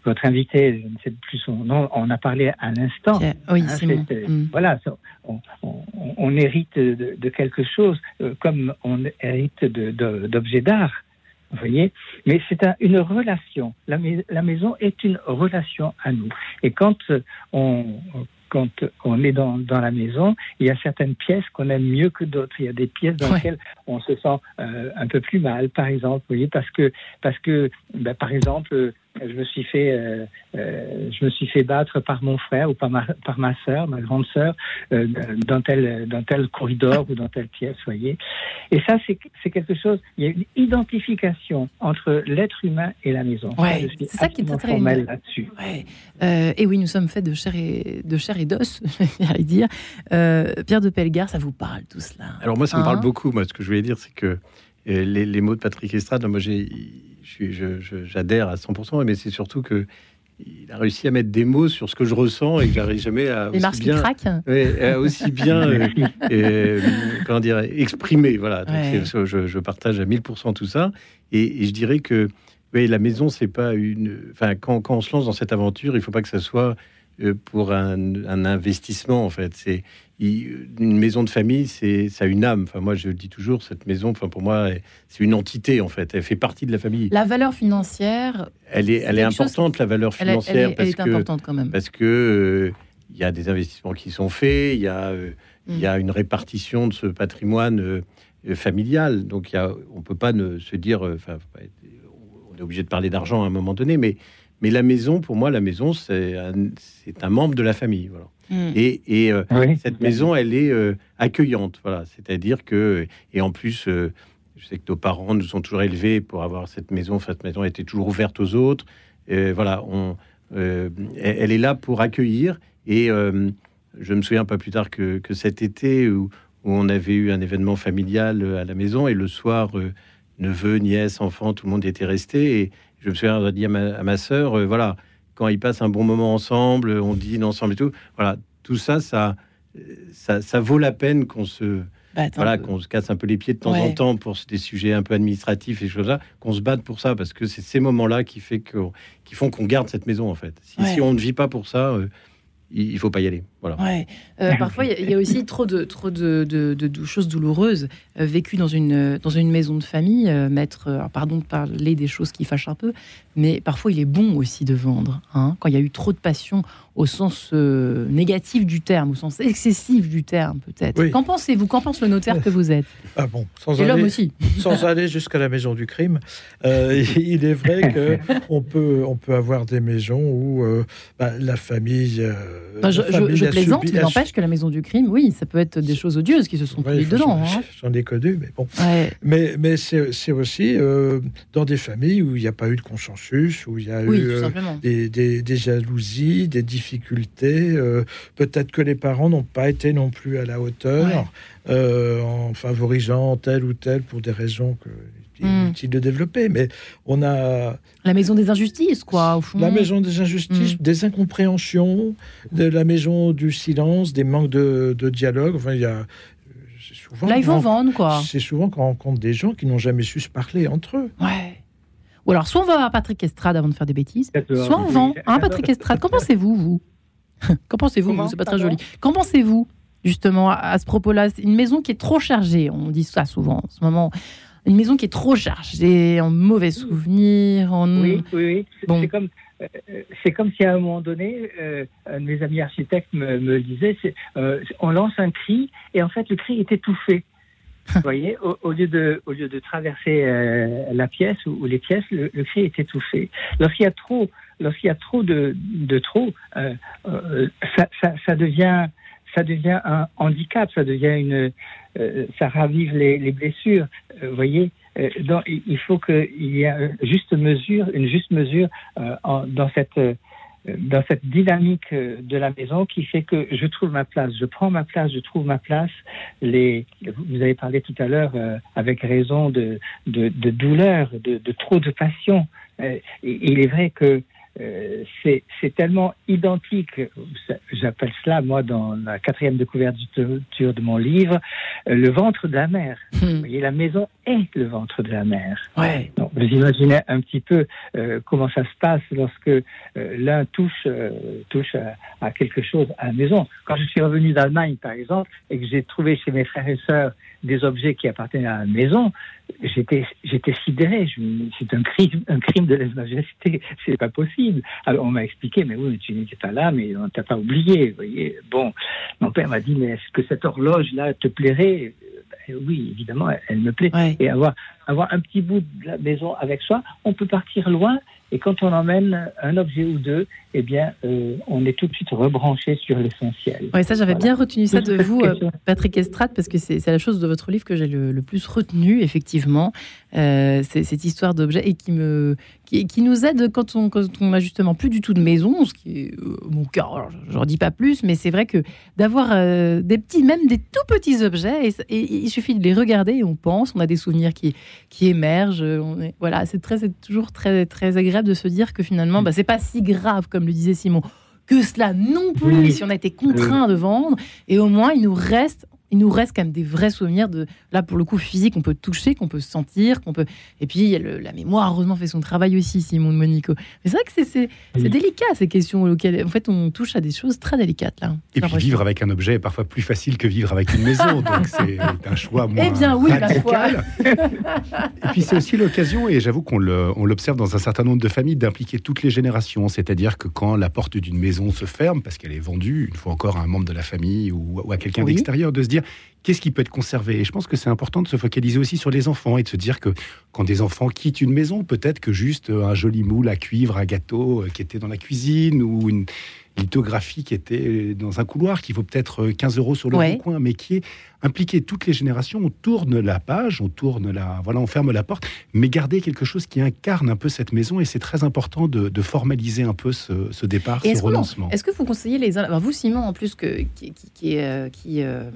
votre invité, je ne sais plus son nom, on a parlé à l'instant. Oui, hein, euh, mm. Voilà, on, on, hérite de, quelque chose, euh, comme on hérite d'objets d'art. Vous voyez Mais c'est une relation. La, la, maison est une relation à nous. Et quand on, quand on est dans, dans, la maison, il y a certaines pièces qu'on aime mieux que d'autres. Il y a des pièces dans lesquelles on se sent euh, un peu plus mal, par exemple, vous voyez, parce que, parce que ben, par exemple, je me suis fait, euh, euh, je me suis fait battre par mon frère ou par ma, par ma sœur, ma grande sœur, euh, dans tel, dans tel corridor ou dans telle pièce, voyez. Et ça, c'est quelque chose. Il y a une identification entre l'être humain et la maison. Ouais, c'est ça qui est très là-dessus. Ouais. et oui, nous sommes faits de chair et de chair et d'os, *laughs* j'allais dire. Pierre de Pelgar, ça vous parle tout cela? Alors moi, ça me parle hein? beaucoup. Moi, ce que je voulais dire, c'est que les, les, mots de Patrick Estrade, moi, j'ai j'adhère à 100%, mais c'est surtout que il a réussi à mettre des mots sur ce que je ressens et que j'arrive jamais à aussi bien, aussi *laughs* bien euh, euh, comment dire, exprimer. Voilà, je, partage à 1000% tout ça. Et, je dirais que la maison, c'est pas une. Enfin, quand, quand, on se lance dans cette aventure, il faut pas que ça soit euh, pour un, un investissement. En fait, c'est une maison de famille, c'est ça a une âme. Enfin, moi, je le dis toujours, cette maison, enfin, pour moi, c'est une entité en fait. Elle fait partie de la famille. La valeur financière, elle est, elle est importante. La valeur financière, elle est, parce importante quand même. Parce que euh, il y a des investissements qui sont faits, il y a, euh, il y a mm. une répartition de ce patrimoine euh, familial. Donc, il y a, on peut pas ne, se dire, enfin, on est obligé de parler d'argent à un moment donné, mais mais la maison, pour moi, la maison, c'est un, un, membre de la famille. Voilà. Hmm. Et, et euh, cette maison, elle est euh, accueillante. Voilà. C'est-à-dire que, et en plus, euh, je sais que nos parents nous ont toujours élevés pour avoir cette maison. Cette maison était toujours ouverte aux autres. voilà, on, elle est là pour accueillir. Et je me souviens pas plus tard que, que cet été où, où, on avait eu un événement familial à la maison et le soir, neveu, nièce, enfant, tout le monde était resté. Et, je me souviens dit à ma, à ma sœur, euh, voilà, quand ils passent un bon moment ensemble, on dîne ensemble et tout, voilà, tout ça, ça, ça, ça vaut la peine qu'on se, bah, voilà, qu'on se casse un peu les pieds de temps en temps pour des sujets un peu administratifs et choses là, qu'on se batte pour ça, parce que c'est ces moments-là qui, fait que, qui font qu'on garde cette maison, en fait. Si, si on ne vit pas pour ça, euh, il faut pas y aller. Voilà. Ouais. Euh, parfois, il y, a aussi trop de, trop de, de, choses douloureuses euh, vécues dans une, dans une maison de famille. Euh, mettre, pardon de parler des choses qui fâchent un peu, mais parfois il est bon aussi de vendre. Hein, quand il y a eu trop de passion au sens négatif du terme, au sens excessif du terme, peut-être. Qu'en pensez-vous? Qu'en pense le notaire que vous êtes? Ah bon, sans Et l'homme aussi. *laughs* sans aller jusqu'à la maison du crime, *laughs* il est vrai que on peut, on peut avoir des maisons où bah, la famille. je, je, plaisante, mais n'empêche que la maison du crime, oui, ça peut être des choses odieuses qui se sont produites dedans. Hein. J'en ai connu, mais bon. Mais, mais c'est aussi euh, dans des familles où il n'y a pas eu de consensus, où il y a eu euh, des, des, jalousies, des difficultés. Euh, peut-être que les parents n'ont pas été non plus à la hauteur en favorisant tel ou tel pour des raisons que. Inutile de développer, mais on a... La maison des injustices, quoi, au fond. La maison des injustices, hmm. des incompréhensions, de la maison du silence, des manques de, dialogue. Enfin, il y a... Souvent, Là, ils vont vendre, quoi. C'est souvent qu'on rencontre des gens qui n'ont jamais su se parler entre eux. Ouais. Ou alors, soit on va voir Patrick Estrade avant de faire des bêtises, soit on vend. Hein, Patrick Estrade Qu'en pensez-vous, vous *laughs* Qu'en pensez-vous C'est pas très joli. Qu'en pensez-vous, justement, à, ce propos-là? Une maison qui est trop chargée, on dit ça souvent en ce moment une maison qui est trop chargée, en mauvais souvenirs. En... Oui, oui, oui. C'est comme, euh, c'est comme si à un moment donné, euh, un de mes amis architectes me, me disait euh, on lance un cri et en fait le cri est étouffé. *laughs* Vous voyez, au, lieu de, au lieu de traverser la pièce ou, les pièces, le, cri est étouffé. Lorsqu'il y a trop, lorsqu'il y a trop de, de trop, ça, ça, ça, devient, ça devient un handicap, ça devient une, euh, ça ravive les, les blessures. Euh, vous voyez, euh, il faut qu'il y ait une juste mesure, une juste mesure dans cette dans cette dynamique de la maison qui fait que je trouve ma place, je prends ma place, je trouve ma place. Vous avez parlé tout à l'heure avec raison de, de, de douleur, de, trop de passion. il est vrai que euh, c'est tellement identique, j'appelle cela, moi, dans la quatrième de couverture de mon livre, euh, le ventre de la mer. Hmm. Vous voyez, la maison est le ventre de la mer. Ouais. Donc, vous imaginez un petit peu euh, comment ça se passe lorsque l'un touche, touche à, quelque chose à la maison. Quand je suis revenu d'Allemagne, par exemple, et que j'ai trouvé chez mes frères et sœurs des objets qui appartenaient à la maison, j'étais, j'étais sidéré. C'est un crime, un crime de lèse-majesté. *laughs* C'est pas possible. Alors, on m'a expliqué, mais oui, tu n'étais pas là, mais on t'a pas oublié. Vous voyez. Bon, mon père m'a dit, mais est-ce que cette horloge-là te plairait? Ben oui, évidemment, elle, me plaît. Et avoir, avoir un petit bout de la maison avec soi, on peut partir loin et quand on emmène un objet ou deux, eh bien, euh, on est tout de suite rebranché sur l'essentiel. Oui, ça, j'avais bien retenu ça de vous, euh, Patrick Estrade, parce que c'est la chose de votre livre que j'ai le, plus retenu, effectivement. Euh, cette histoire d'objet et qui me qui, nous aide quand on quand on justement plus du tout de maison, ce qui est mon cas. Je n'en dis pas plus, mais c'est vrai que d'avoir des petits, même des tout petits objets, et, il suffit de les regarder et on pense, on a des souvenirs qui qui émergent. On est, voilà, c'est très, c'est toujours très très agréable de se dire que finalement, bah, c'est pas si grave, comme le disait Simon, que cela non plus, si on a été contraint de vendre. Et au moins, il nous reste il nous reste quand même des vrais souvenirs de là pour le coup physique qu'on peut toucher, qu'on peut sentir, qu'on peut et puis la mémoire heureusement fait son travail aussi Simon de Monico. Mais c'est vrai que c'est délicat ces questions auxquelles en fait on touche à des choses très délicates là. Et puis vivre avec un objet est parfois plus facile que vivre avec une maison *laughs* donc c'est un choix moins Eh bien oui, radical. et puis c'est aussi l'occasion et j'avoue qu'on l'observe dans un certain nombre de familles d'impliquer toutes les générations, c'est-à-dire que quand la porte d'une maison se ferme parce qu'elle est vendue une fois encore à un membre de la famille ou, à quelqu'un d'extérieur de se dire qu'est-ce qui peut être conservé? Et je pense que c'est important de se focaliser aussi sur les enfants et de se dire que quand des enfants quittent une maison, peut-être que juste un joli moule à cuivre, un gâteau qui était dans la cuisine ou une lithographie qui était dans un couloir qui vaut peut-être 15 euros sur le bon coin, mais qui est impliqué toutes les générations. On tourne la page, on tourne la, voilà, on ferme la porte, mais garder quelque chose qui incarne un peu cette maison. Et c'est très important de, formaliser un peu ce, départ, ce renoncement. Est-ce que vous conseillez les, vous Simon en plus que qui, qui, qui, euh, euh,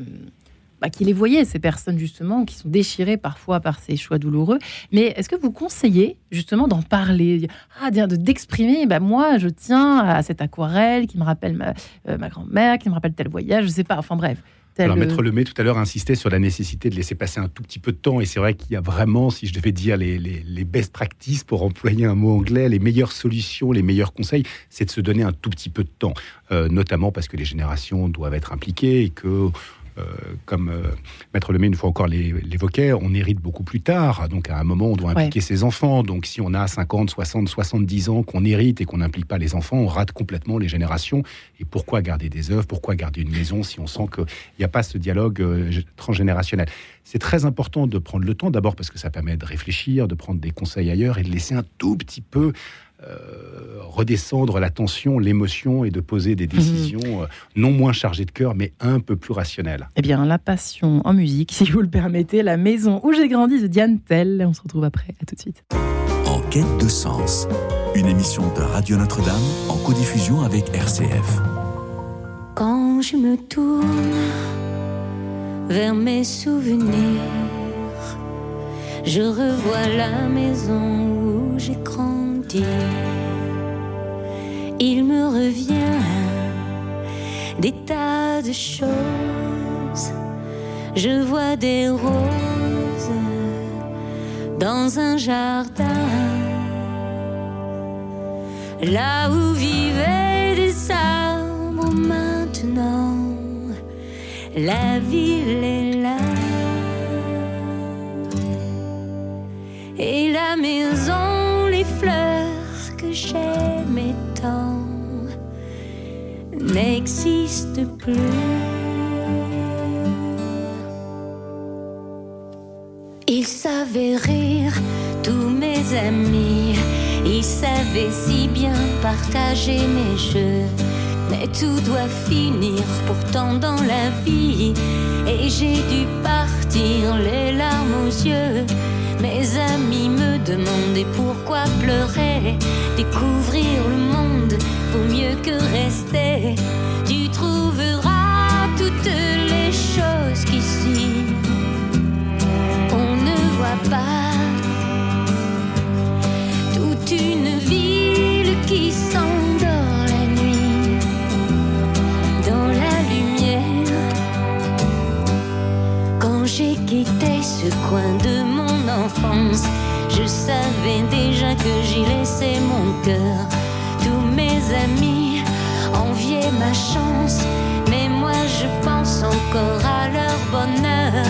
bah, qui les voyait, ces personnes justement, qui sont déchirées parfois par ces choix douloureux. Mais est-ce que vous conseillez justement d'en parler, ah, d'exprimer, bah, moi je tiens à cette aquarelle qui me rappelle ma, euh, ma grand-mère, qui me rappelle tel voyage, je sais pas, enfin bref. Alors, Maître Lemay, tout à l'heure, insistait sur la nécessité de laisser passer un tout petit peu de temps. Et c'est vrai qu'il y a vraiment, si je devais dire les, les, best practices, pour employer un mot anglais, les meilleures solutions, les meilleurs conseils, c'est de se donner un tout petit peu de temps. Euh, notamment parce que les générations doivent être impliquées et que euh, comme euh, Maître Lemay une fois encore l'évoquait, on hérite beaucoup plus tard. Donc à un moment, on doit impliquer ses enfants. Donc si on a 50, 60, 70 ans, qu'on hérite et qu'on n'implique pas les enfants, on rate complètement les générations. Et pourquoi garder des œuvres? Pourquoi garder une maison si on sent qu'il n'y a pas ce dialogue euh, transgénérationnel? C'est très important de prendre le temps, d'abord parce que ça permet de réfléchir, de prendre des conseils ailleurs et de laisser un tout petit peu euh, redescendre la tension, l'émotion et de poser des mhm. décisions euh, non moins chargées de cœur, mais un peu plus rationnelles. Eh bien, la passion en musique, si vous le permettez, la maison où j'ai grandi de Diane Tell. On se retrouve après. À tout de suite. En quête de sens, une émission de Radio Notre-Dame en codiffusion avec RCF. Quand je me tourne vers mes souvenirs, je revois la maison où j'ai grandi il me revient des tas de choses. Je vois des roses dans un jardin, là où vivaient des arbres maintenant. La ville est là. Et la maison, les fleurs j'aimais tant n'existe plus. Ils savaient rire, tous mes amis. Ils savaient si bien partager mes jeux. Mais tout doit finir pourtant dans la vie. Et j'ai dû partir les larmes aux yeux. Mes amis me demandaient pourquoi pleurer. Découvrir le monde vaut mieux que rester. Tu trouveras toutes les choses qu'ici on ne voit pas. Toute une ville qui s'endort la nuit dans la lumière. Quand j'ai quitté ce coin de je savais déjà que j'y laissais mon cœur. Tous mes amis enviaient ma chance, mais moi je pense encore à leur bonheur,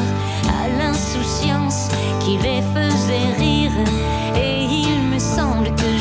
à l'insouciance qui les faisait rire. Et il me semble que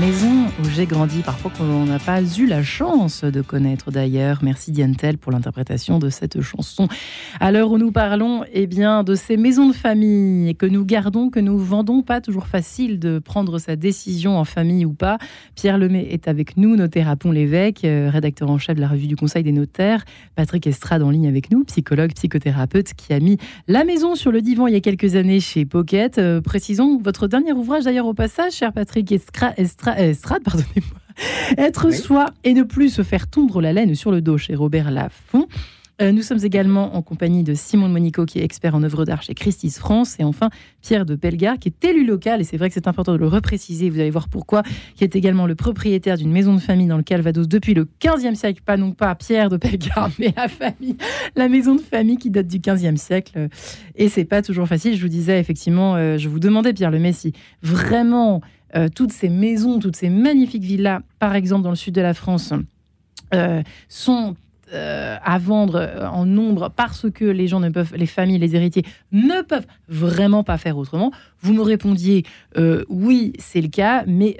maison où j'ai grandi, parfois qu'on n'a pas eu la chance de connaître d'ailleurs. Merci Diane Tell pour l'interprétation de cette chanson. À l'heure où nous parlons eh bien, de ces maisons de famille que nous gardons, que nous vendons, pas toujours facile de prendre sa décision en famille ou pas. Pierre Lemay est avec nous, notaire à Pont-l'Évêque, euh, rédacteur en chef de la revue du Conseil des notaires. Patrick Estrade en ligne avec nous, psychologue, psychothérapeute, qui a mis la maison sur le divan il y a quelques années chez Pocket. Euh, précisons votre dernier ouvrage d'ailleurs au passage, cher Patrick Estrade, pardonnez-moi. Être soi et ne plus se faire tondre la laine sur le dos chez Robert Laffont. Euh, nous sommes également en compagnie de Simon de Monico, qui est expert en œuvre d'art chez Christie's France, et enfin Pierre de Pelgard, qui est élu local, et c'est vrai que c'est important de le repréciser, vous allez voir pourquoi, qui est également le propriétaire d'une maison de famille dans le Calvados depuis le 15e siècle, pas non pas Pierre de Pelgard, *laughs* mais la famille, la maison de famille qui date du 15e siècle. Et c'est pas toujours facile, je vous disais effectivement, euh, je vous demandais, Pierre Le Messi, vraiment euh, toutes ces maisons, toutes ces magnifiques villas, par exemple dans le sud de la France, sont euh, à vendre euh, en nombre parce que les gens ne peuvent, les familles, les héritiers ne peuvent vraiment pas faire autrement. Vous me répondiez euh, oui, c'est le cas, mais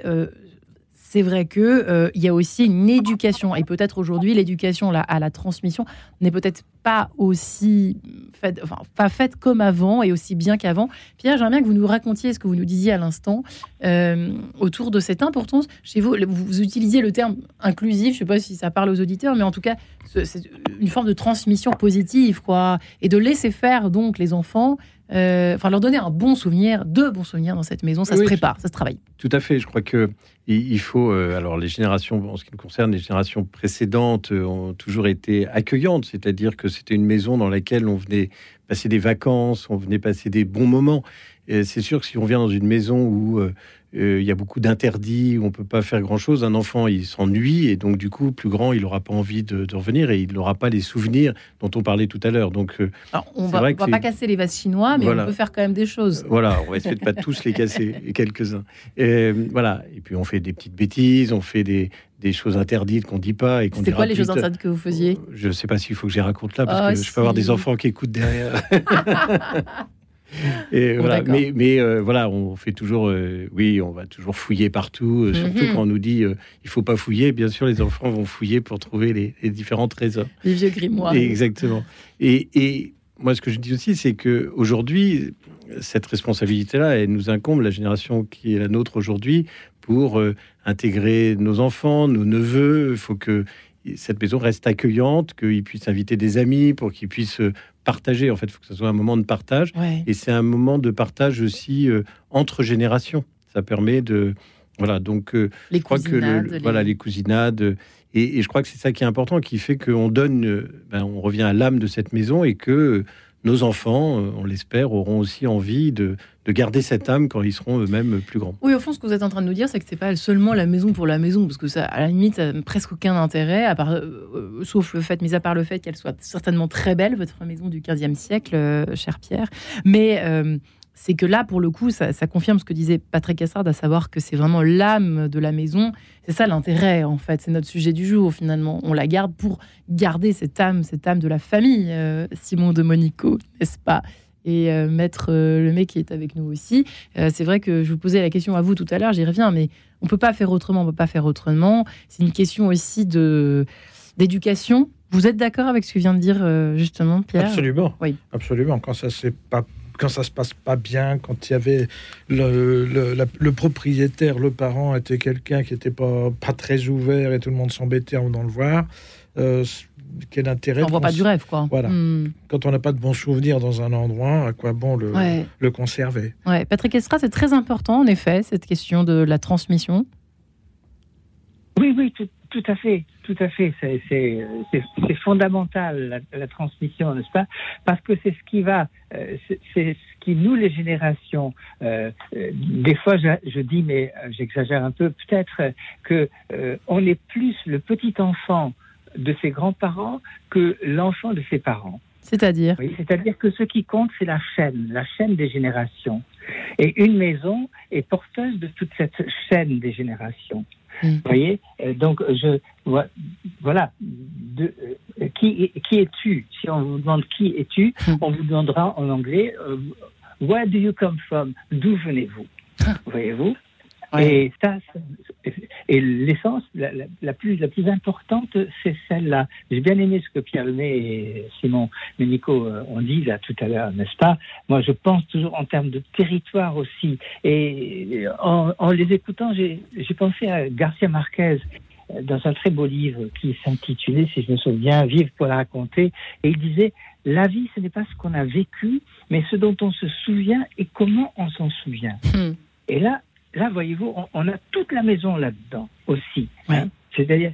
c'est vrai que y a aussi une éducation et peut-être aujourd'hui l'éducation à la transmission n'est peut-être pas aussi faite, enfin, pas faite comme avant et aussi bien qu'avant. Pierre, j'aimerais bien que vous nous racontiez ce que vous nous disiez à l'instant euh, autour de cette importance. Chez vous, vous utilisiez le terme inclusif, je ne sais pas si ça parle aux auditeurs, mais en tout cas, c'est une forme de transmission positive, quoi, et de laisser faire donc les enfants. Euh, enfin, leur donner un bon souvenir, deux bons souvenirs dans cette maison, ça se prépare, ça se travaille. Tout à fait. Je crois que il faut. Euh, alors, les générations, en ce qui nous concerne, les générations précédentes ont toujours été accueillantes, c'est-à-dire que c'était une maison dans laquelle on venait passer des vacances, on venait passer des bons moments. C'est sûr que si on vient dans une maison où euh, euh, il y a beaucoup d'interdits, où on peut pas faire grand-chose, un enfant, il s'ennuie, et donc du coup, plus grand, il n'aura pas envie de, revenir, et il n'aura pas les souvenirs dont on parlait tout à l'heure. Donc, euh, on va, va pas casser les vases chinois, mais on peut faire quand même des choses. Voilà, on va essayer de pas tous les casser, *laughs* quelques-uns. voilà, et puis on fait des petites bêtises, on fait des, des choses interdites qu'on dit pas et qu'on C'est quoi les choses interdites que vous faisiez Je sais pas s'il faut que j'y raconte là parce oh, que je peux avoir des enfants qui écoutent derrière. *laughs* et voilà, mais, mais euh, voilà, on fait toujours, euh, oui, on va toujours fouiller partout, euh, surtout mhm. quand on nous dit il faut pas fouiller. Bien sûr, les enfants vont fouiller pour trouver les, différents trésors. Les vieux grimoires. exactement. Et, et, moi, ce que je dis aussi, c'est que aujourd'hui, cette responsabilité-là, elle nous incombe, la génération qui est la nôtre aujourd'hui, pour euh, intégrer nos enfants, nos neveux. Il faut que cette maison reste accueillante, qu'ils puissent inviter des amis pour qu'ils puissent euh, partager. En fait, il faut que ce soit un moment de partage. Et c'est un moment de partage aussi euh, entre générations. Ça permet de... Voilà, donc les je crois que les... voilà les cousinades et, je crois que c'est ça qui est important, qui fait qu'on donne, ben, on revient à l'âme de cette maison et que nos enfants, on l'espère, auront aussi envie de, de garder cette âme quand ils seront eux-mêmes plus grands. Oui, au fond, ce que vous êtes en train de nous dire, c'est que c'est pas seulement la maison pour la maison, parce que ça, à la limite, n'a presque aucun intérêt, à part, euh, euh, sauf le fait, mis à part le fait qu'elle soit certainement très belle, votre maison du 15e siècle, euh, cher Pierre. Mais c'est que là, pour le coup, ça, confirme ce que disait Patrick Cassard, à savoir que c'est vraiment l'âme de la maison. C'est ça l'intérêt, en fait. C'est notre sujet du jour, finalement. On la garde pour garder cette âme, cette âme de la famille, Simon de Monico, n'est-ce pas? Et euh, Maître euh, le mec qui est avec nous aussi. Euh, c'est vrai que je vous posais la question à vous tout à l'heure, j'y reviens, mais on peut pas faire autrement, on peut pas faire autrement. C'est une question aussi de d'éducation. Vous êtes d'accord avec ce que vient de dire justement Pierre? Absolument. Oui. Absolument. Quand ça c'est pas quand ça se passe pas bien, quand il y avait le, le, propriétaire, le parent était quelqu'un qui était pas, pas très ouvert et tout le monde s'embêtait en venant le voir, quel intérêt On voit pas du rêve, quoi. Voilà. Hmm. Quand on n'a pas de bons souvenirs dans un endroit, à quoi bon le, le conserver? Ouais. Patrick Estra, c'est très important, en effet, cette question de la transmission. Oui, oui, tout, à fait, tout à fait. C'est fondamental la, transmission, n'est-ce pas? Parce que c'est ce qui va, euh, c'est ce qui nous les générations. Euh, euh, des fois, je, je dis, mais j'exagère un peu, peut-être que on est plus le petit enfant de ses grands-parents que l'enfant de ses parents. C'est-à-dire? Oui, C'est-à-dire que ce qui compte, c'est la chaîne, la chaîne des générations. Et une maison est porteuse de toute cette chaîne des générations. Hmm. Vous voyez Donc, je, voilà. De, euh, qui, qui es-tu Si on vous demande qui es-tu, hmm. on vous demandera en anglais euh, Where do you come from? D'où venez-vous? Ah. Et ça, et l'essence la, plus la plus importante, c'est celle-là. J'ai bien aimé ce que Pierre Lemay et Simon Ménico euh, ont dit là tout à l'heure, n'est-ce pas? Moi, je pense toujours en termes de territoire aussi. Et en, en les écoutant, j'ai pensé à Garcia Marquez dans un très beau livre qui s'intitulait, si je me souviens, Vivre pour la raconter. Et il disait, la vie, ce n'est pas ce qu'on a vécu, mais ce dont on se souvient et comment on s'en souvient. Hmm. Et là, là, voyez-vous, on, a toute la maison là-dedans aussi. Hein. C'est-à-dire,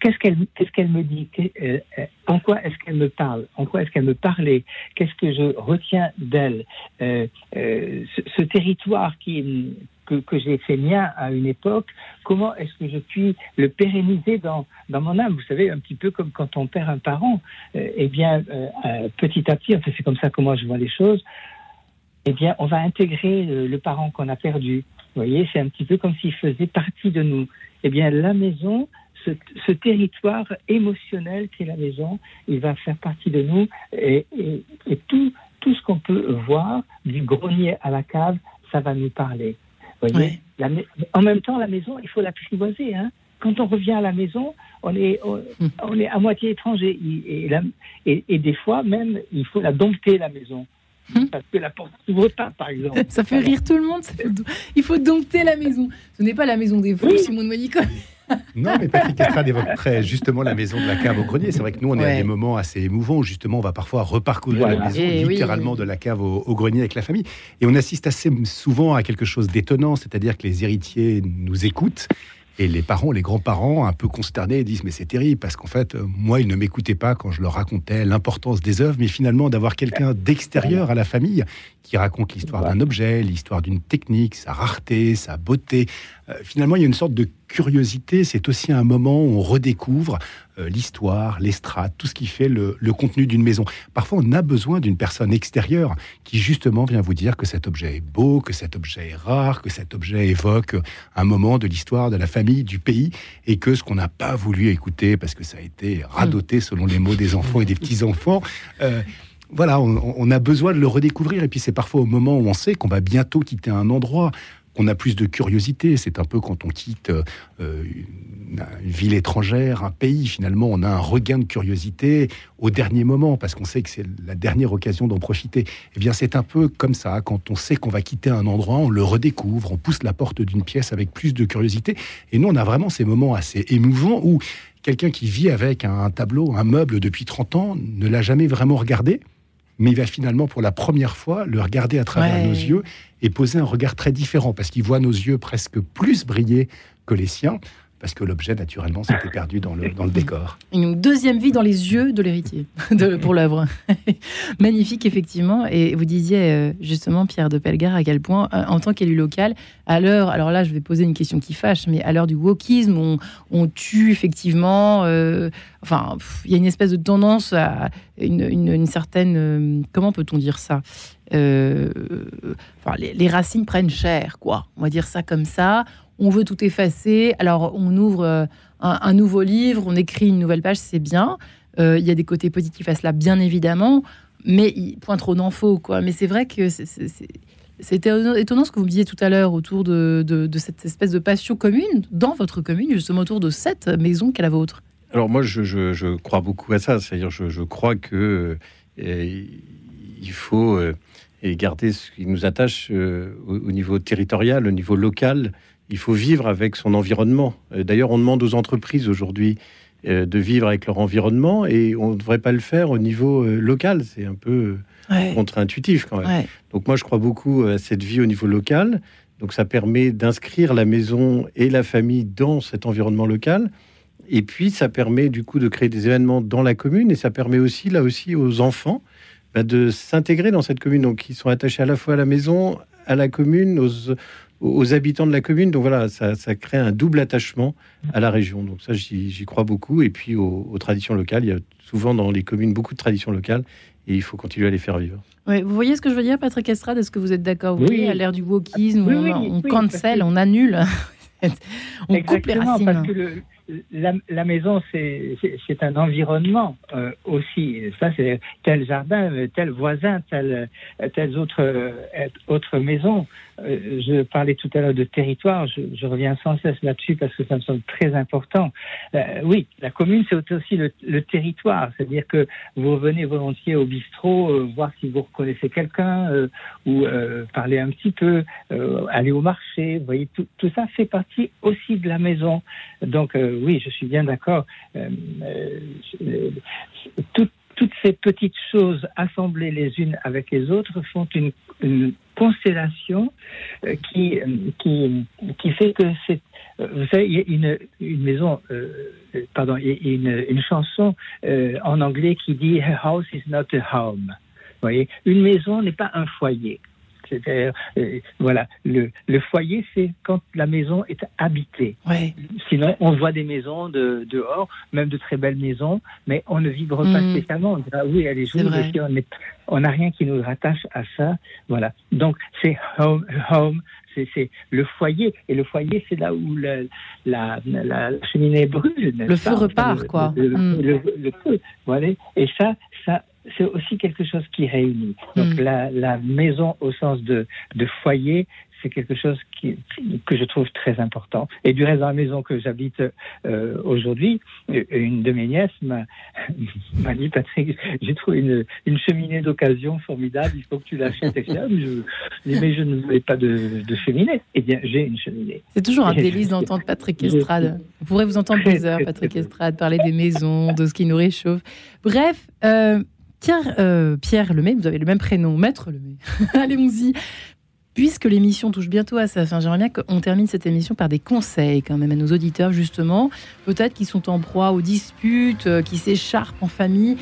qu'est-ce qu'elle qu'est-ce qu'elle me dit? Euh, euh, En quoi est-ce qu'elle me parle? En quoi est-ce qu'elle me parlait? Qu'est-ce que je retiens d'elle? Euh, ce, territoire qui, que, que j'ai fait mien à une époque, comment est-ce que je puis le pérenniser dans, dans mon âme? Vous savez, un petit peu comme quand on perd un parent, eh bien, petit à petit, enfin, c'est comme ça que moi je vois les choses, eh bien, on va intégrer le parent qu'on a perdu. Vous voyez, c'est un petit peu comme s'il faisait partie de nous. Eh bien, la maison, ce, territoire émotionnel qui est la maison, il va faire partie de nous et, tout, tout ce qu'on peut voir, du grenier à la cave, ça va nous parler. Vous voyez En même temps, la maison, il faut l'apprivoiser. Hein quand on revient à la maison, on est, on, hmm. est à moitié étranger. Et, et, et, des fois, même, il faut la dompter, la maison. Hmm. Parce que la porte s'ouvre pas, par exemple. *laughs* Ça fait rire tout le monde. Il faut dompter la maison. Ce n'est pas la maison des fous, Simon de Monaco. *laughs* non, mais Patrick Estrade évoquerait justement la maison de la cave au grenier. C'est vrai que nous, on est à des moments assez émouvants où justement on va parfois reparcourir la maison, eh littéralement de la cave au, au, grenier avec la famille. Et on assiste assez souvent à quelque chose d'étonnant, c'est-à-dire que les héritiers nous écoutent et les parents, les grands-parents, un peu consternés, disent mais c'est terrible parce qu'en fait, euh, moi, ils ne m'écoutaient pas quand je leur racontais l'importance des œuvres, mais finalement d'avoir quelqu'un d'extérieur à la famille qui raconte l'histoire d'un objet, l'histoire d'une technique, sa rareté, sa beauté. Euh, finalement, il y a une sorte de curiosité. C'est aussi un moment où on redécouvre euh, l'histoire, l'estrade, tout ce qui fait le, contenu d'une maison. Parfois, on a besoin d'une personne extérieure qui justement vient vous dire que cet objet est beau, que cet objet est rare, que cet objet évoque un moment de l'histoire de la famille, du pays, et que ce qu'on n'a pas voulu écouter parce que ça a été radoté selon les mots des enfants et des petits-enfants. Euh, voilà, on, a besoin de le redécouvrir. Et puis c'est parfois au moment où on sait qu'on va bientôt quitter un endroit, qu'on a plus de curiosité. C'est un peu quand on quitte euh, une, ville étrangère, un pays, finalement, on a un regain de curiosité au dernier moment, parce qu'on sait que c'est la dernière occasion d'en profiter. Eh bien, c'est un peu comme ça. Quand on sait qu'on va quitter un endroit, on le redécouvre, on pousse la porte d'une pièce avec plus de curiosité. Et nous, on a vraiment ces moments assez émouvants où quelqu'un qui vit avec un tableau, un meuble depuis 30 ans, ne l'a jamais vraiment regardé mais il va finalement pour la première fois le regarder à travers nos yeux et poser un regard très différent parce qu'il voit nos yeux presque plus briller que les siens parce que l'objet, naturellement, s'était perdu dans le, décor. *laughs* Une deuxième vie dans les yeux de l'héritier *laughs* pour l'œuvre. *laughs* Magnifique, effectivement. Et vous disiez euh, justement, Pierre de Pelgar, à quel point, euh, en tant qu'élu local, à l'heure, alors là, je vais poser une question qui fâche, mais à l'heure du wokisme, on, tue effectivement. Euh, enfin, il y a une espèce de tendance à une, certaine. comment peut-on dire ça les, les, racines prennent cher, quoi. On va dire ça comme ça on veut tout effacer. Alors, on ouvre euh, un, nouveau livre, on écrit une nouvelle page, c'est bien. Euh, il y a des côtés positifs à cela, bien évidemment, mais point trop d'infos, quoi. Mais c'est vrai que c'était étonnant ce que vous me disiez tout à l'heure autour de, cette espèce de passion commune dans votre commune, justement autour de cette maison qu'est la vôtre. Alors moi, je, crois beaucoup à ça. C'est-à-dire, je, crois que euh, il faut garder ce qui nous attache au, niveau territorial, au niveau local, il faut vivre avec son environnement. Euh, d'ailleurs, on demande aux entreprises aujourd'hui euh, de vivre avec leur environnement et on ne devrait pas le faire au niveau euh, local. C'est un peu contre-intuitif quand même. Donc moi, je crois beaucoup à cette vie au niveau local. Donc ça permet d'inscrire la maison et la famille dans cet environnement local. Et puis ça permet du coup de créer des événements dans la commune et ça permet aussi là aussi aux enfants bah, de s'intégrer dans cette commune. Donc ils sont attachés à la fois à la maison, à la commune, aux, aux habitants de la commune. Donc voilà, ça, crée un double attachement à la région. Donc ça, j'y crois beaucoup. Et puis aux, traditions locales, il y a souvent dans les communes beaucoup de traditions locales et il faut continuer à les faire vivre. vous voyez ce que je veux dire, Patrick Estrade? Est-ce que vous êtes d'accord? Oui, à l'ère du wokisme, on, cancel, on annule, *laughs* on coupe les racines. La, maison, c'est un environnement euh, aussi. Ça, c'est tel jardin, tel voisin, tel, telle autre, autre maison. Euh, je parlais tout à l'heure de territoire, je, reviens sans cesse là-dessus parce que ça me semble très important. Euh, oui, la commune, c'est aussi le, territoire, c'est-à-dire que vous revenez volontiers au bistrot, euh, voir si vous reconnaissez quelqu'un, ou parler un petit peu, aller au marché, vous voyez, tout, tout, ça fait partie aussi de la maison. Donc oui, je suis bien d'accord. tout toutes ces petites choses assemblées les unes avec les autres font une, constellation euh, qui, euh, fait que c'est. Euh, vous savez, il y a une, maison, pardon, une chanson en anglais qui dit A house is not a home. Vous voyez, une maison n'est pas un foyer. C'est-à-dire, euh, voilà, le, le foyer, c'est quand la maison est habitée. Sinon, on voit des maisons de, dehors, même de très belles maisons, mais on ne vibre pas mm. spécialement. On dira, oui, elle est jolie, on n'a rien qui nous rattache à ça. Voilà. Donc, c'est home, home c'est le foyer. Et le foyer, c'est là où la, la, cheminée brûle. Le feu repart, quoi. Mm. Le, feu, voilà. Et ça, ça, c'est aussi quelque chose qui réunit. Donc hmm. la, la, maison au sens de, de foyer, c'est quelque chose qui, que je trouve très important. Et du reste, dans la maison que j'habite euh, aujourd'hui, une de mes nièces *laughs* m'a dit Patrick, j'ai trouvé une, une cheminée d'occasion formidable, il faut que tu l'achètes. Et je, mais je ne voulais pas de, de cheminée. Eh bien, j'ai une cheminée. C'est toujours un délice d'entendre Patrick Estrade. Vous pourrez vous entendre des heures, Patrick Estrade, parler des maisons, de ce qui nous réchauffe. Bref, euh, Pierre, euh, Pierre Lemay, vous avez le même prénom, Maître Lemay. *laughs* Allez-y. Puisque l'émission touche bientôt à sa fin, j'aimerais bien qu'on termine cette émission par des conseils quand même à nos auditeurs, justement, peut-être qui sont en proie aux disputes, euh, qui s'écharpent en famille.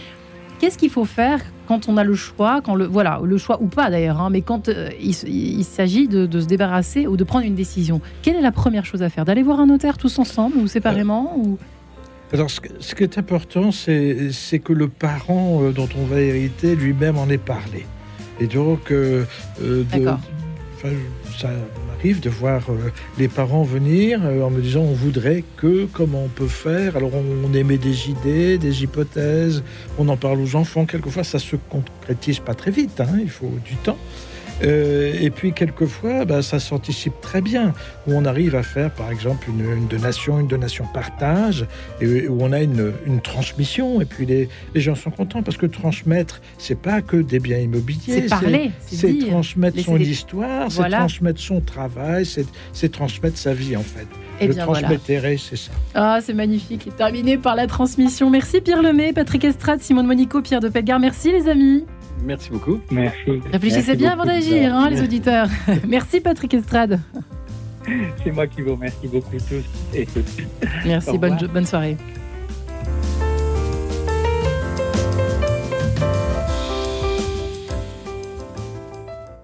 Qu'est-ce qu'il faut faire quand on a le choix, quand le voilà, le choix ou pas d'ailleurs, hein, mais quand euh, il, s'agit de, de, se débarrasser ou de prendre une décision? Quelle est la première chose à faire? D'aller voir un notaire tous ensemble ou séparément ou? Alors, ce, qui est important, c'est que le parent euh, dont on va hériter lui-même en ait parlé. Et donc, euh, euh ça m'arrive de voir euh, les parents venir en me disant on voudrait que, comment on peut faire? Alors, on, émet des idées, des hypothèses, on en parle aux enfants. Quelquefois, ça se concrétise pas très vite, hein, il faut du temps. Euh, et puis quelquefois, bah, ça s'anticipe très bien, où on arrive à faire par exemple une, donation, une donation partage, et où on a une, transmission, et puis les, gens sont contents, parce que transmettre, c'est pas que des biens immobiliers, c'est parler, c'est transmettre son histoire, c'est transmettre son travail, c'est transmettre sa vie en fait. Et eh le transmettre, c'est ça. Ah, c'est magnifique. terminé par la transmission. Merci Pierre Lemay, Patrick Estrade, Simone Monico, Pierre de Pelgare. Merci les amis. Merci beaucoup. Merci. Réfléchissez bien avant d'agir, hein, les auditeurs. *laughs* Merci Patrick Estrade. C'est moi qui vous remercie beaucoup tous et Merci, bonne, bonne soirée.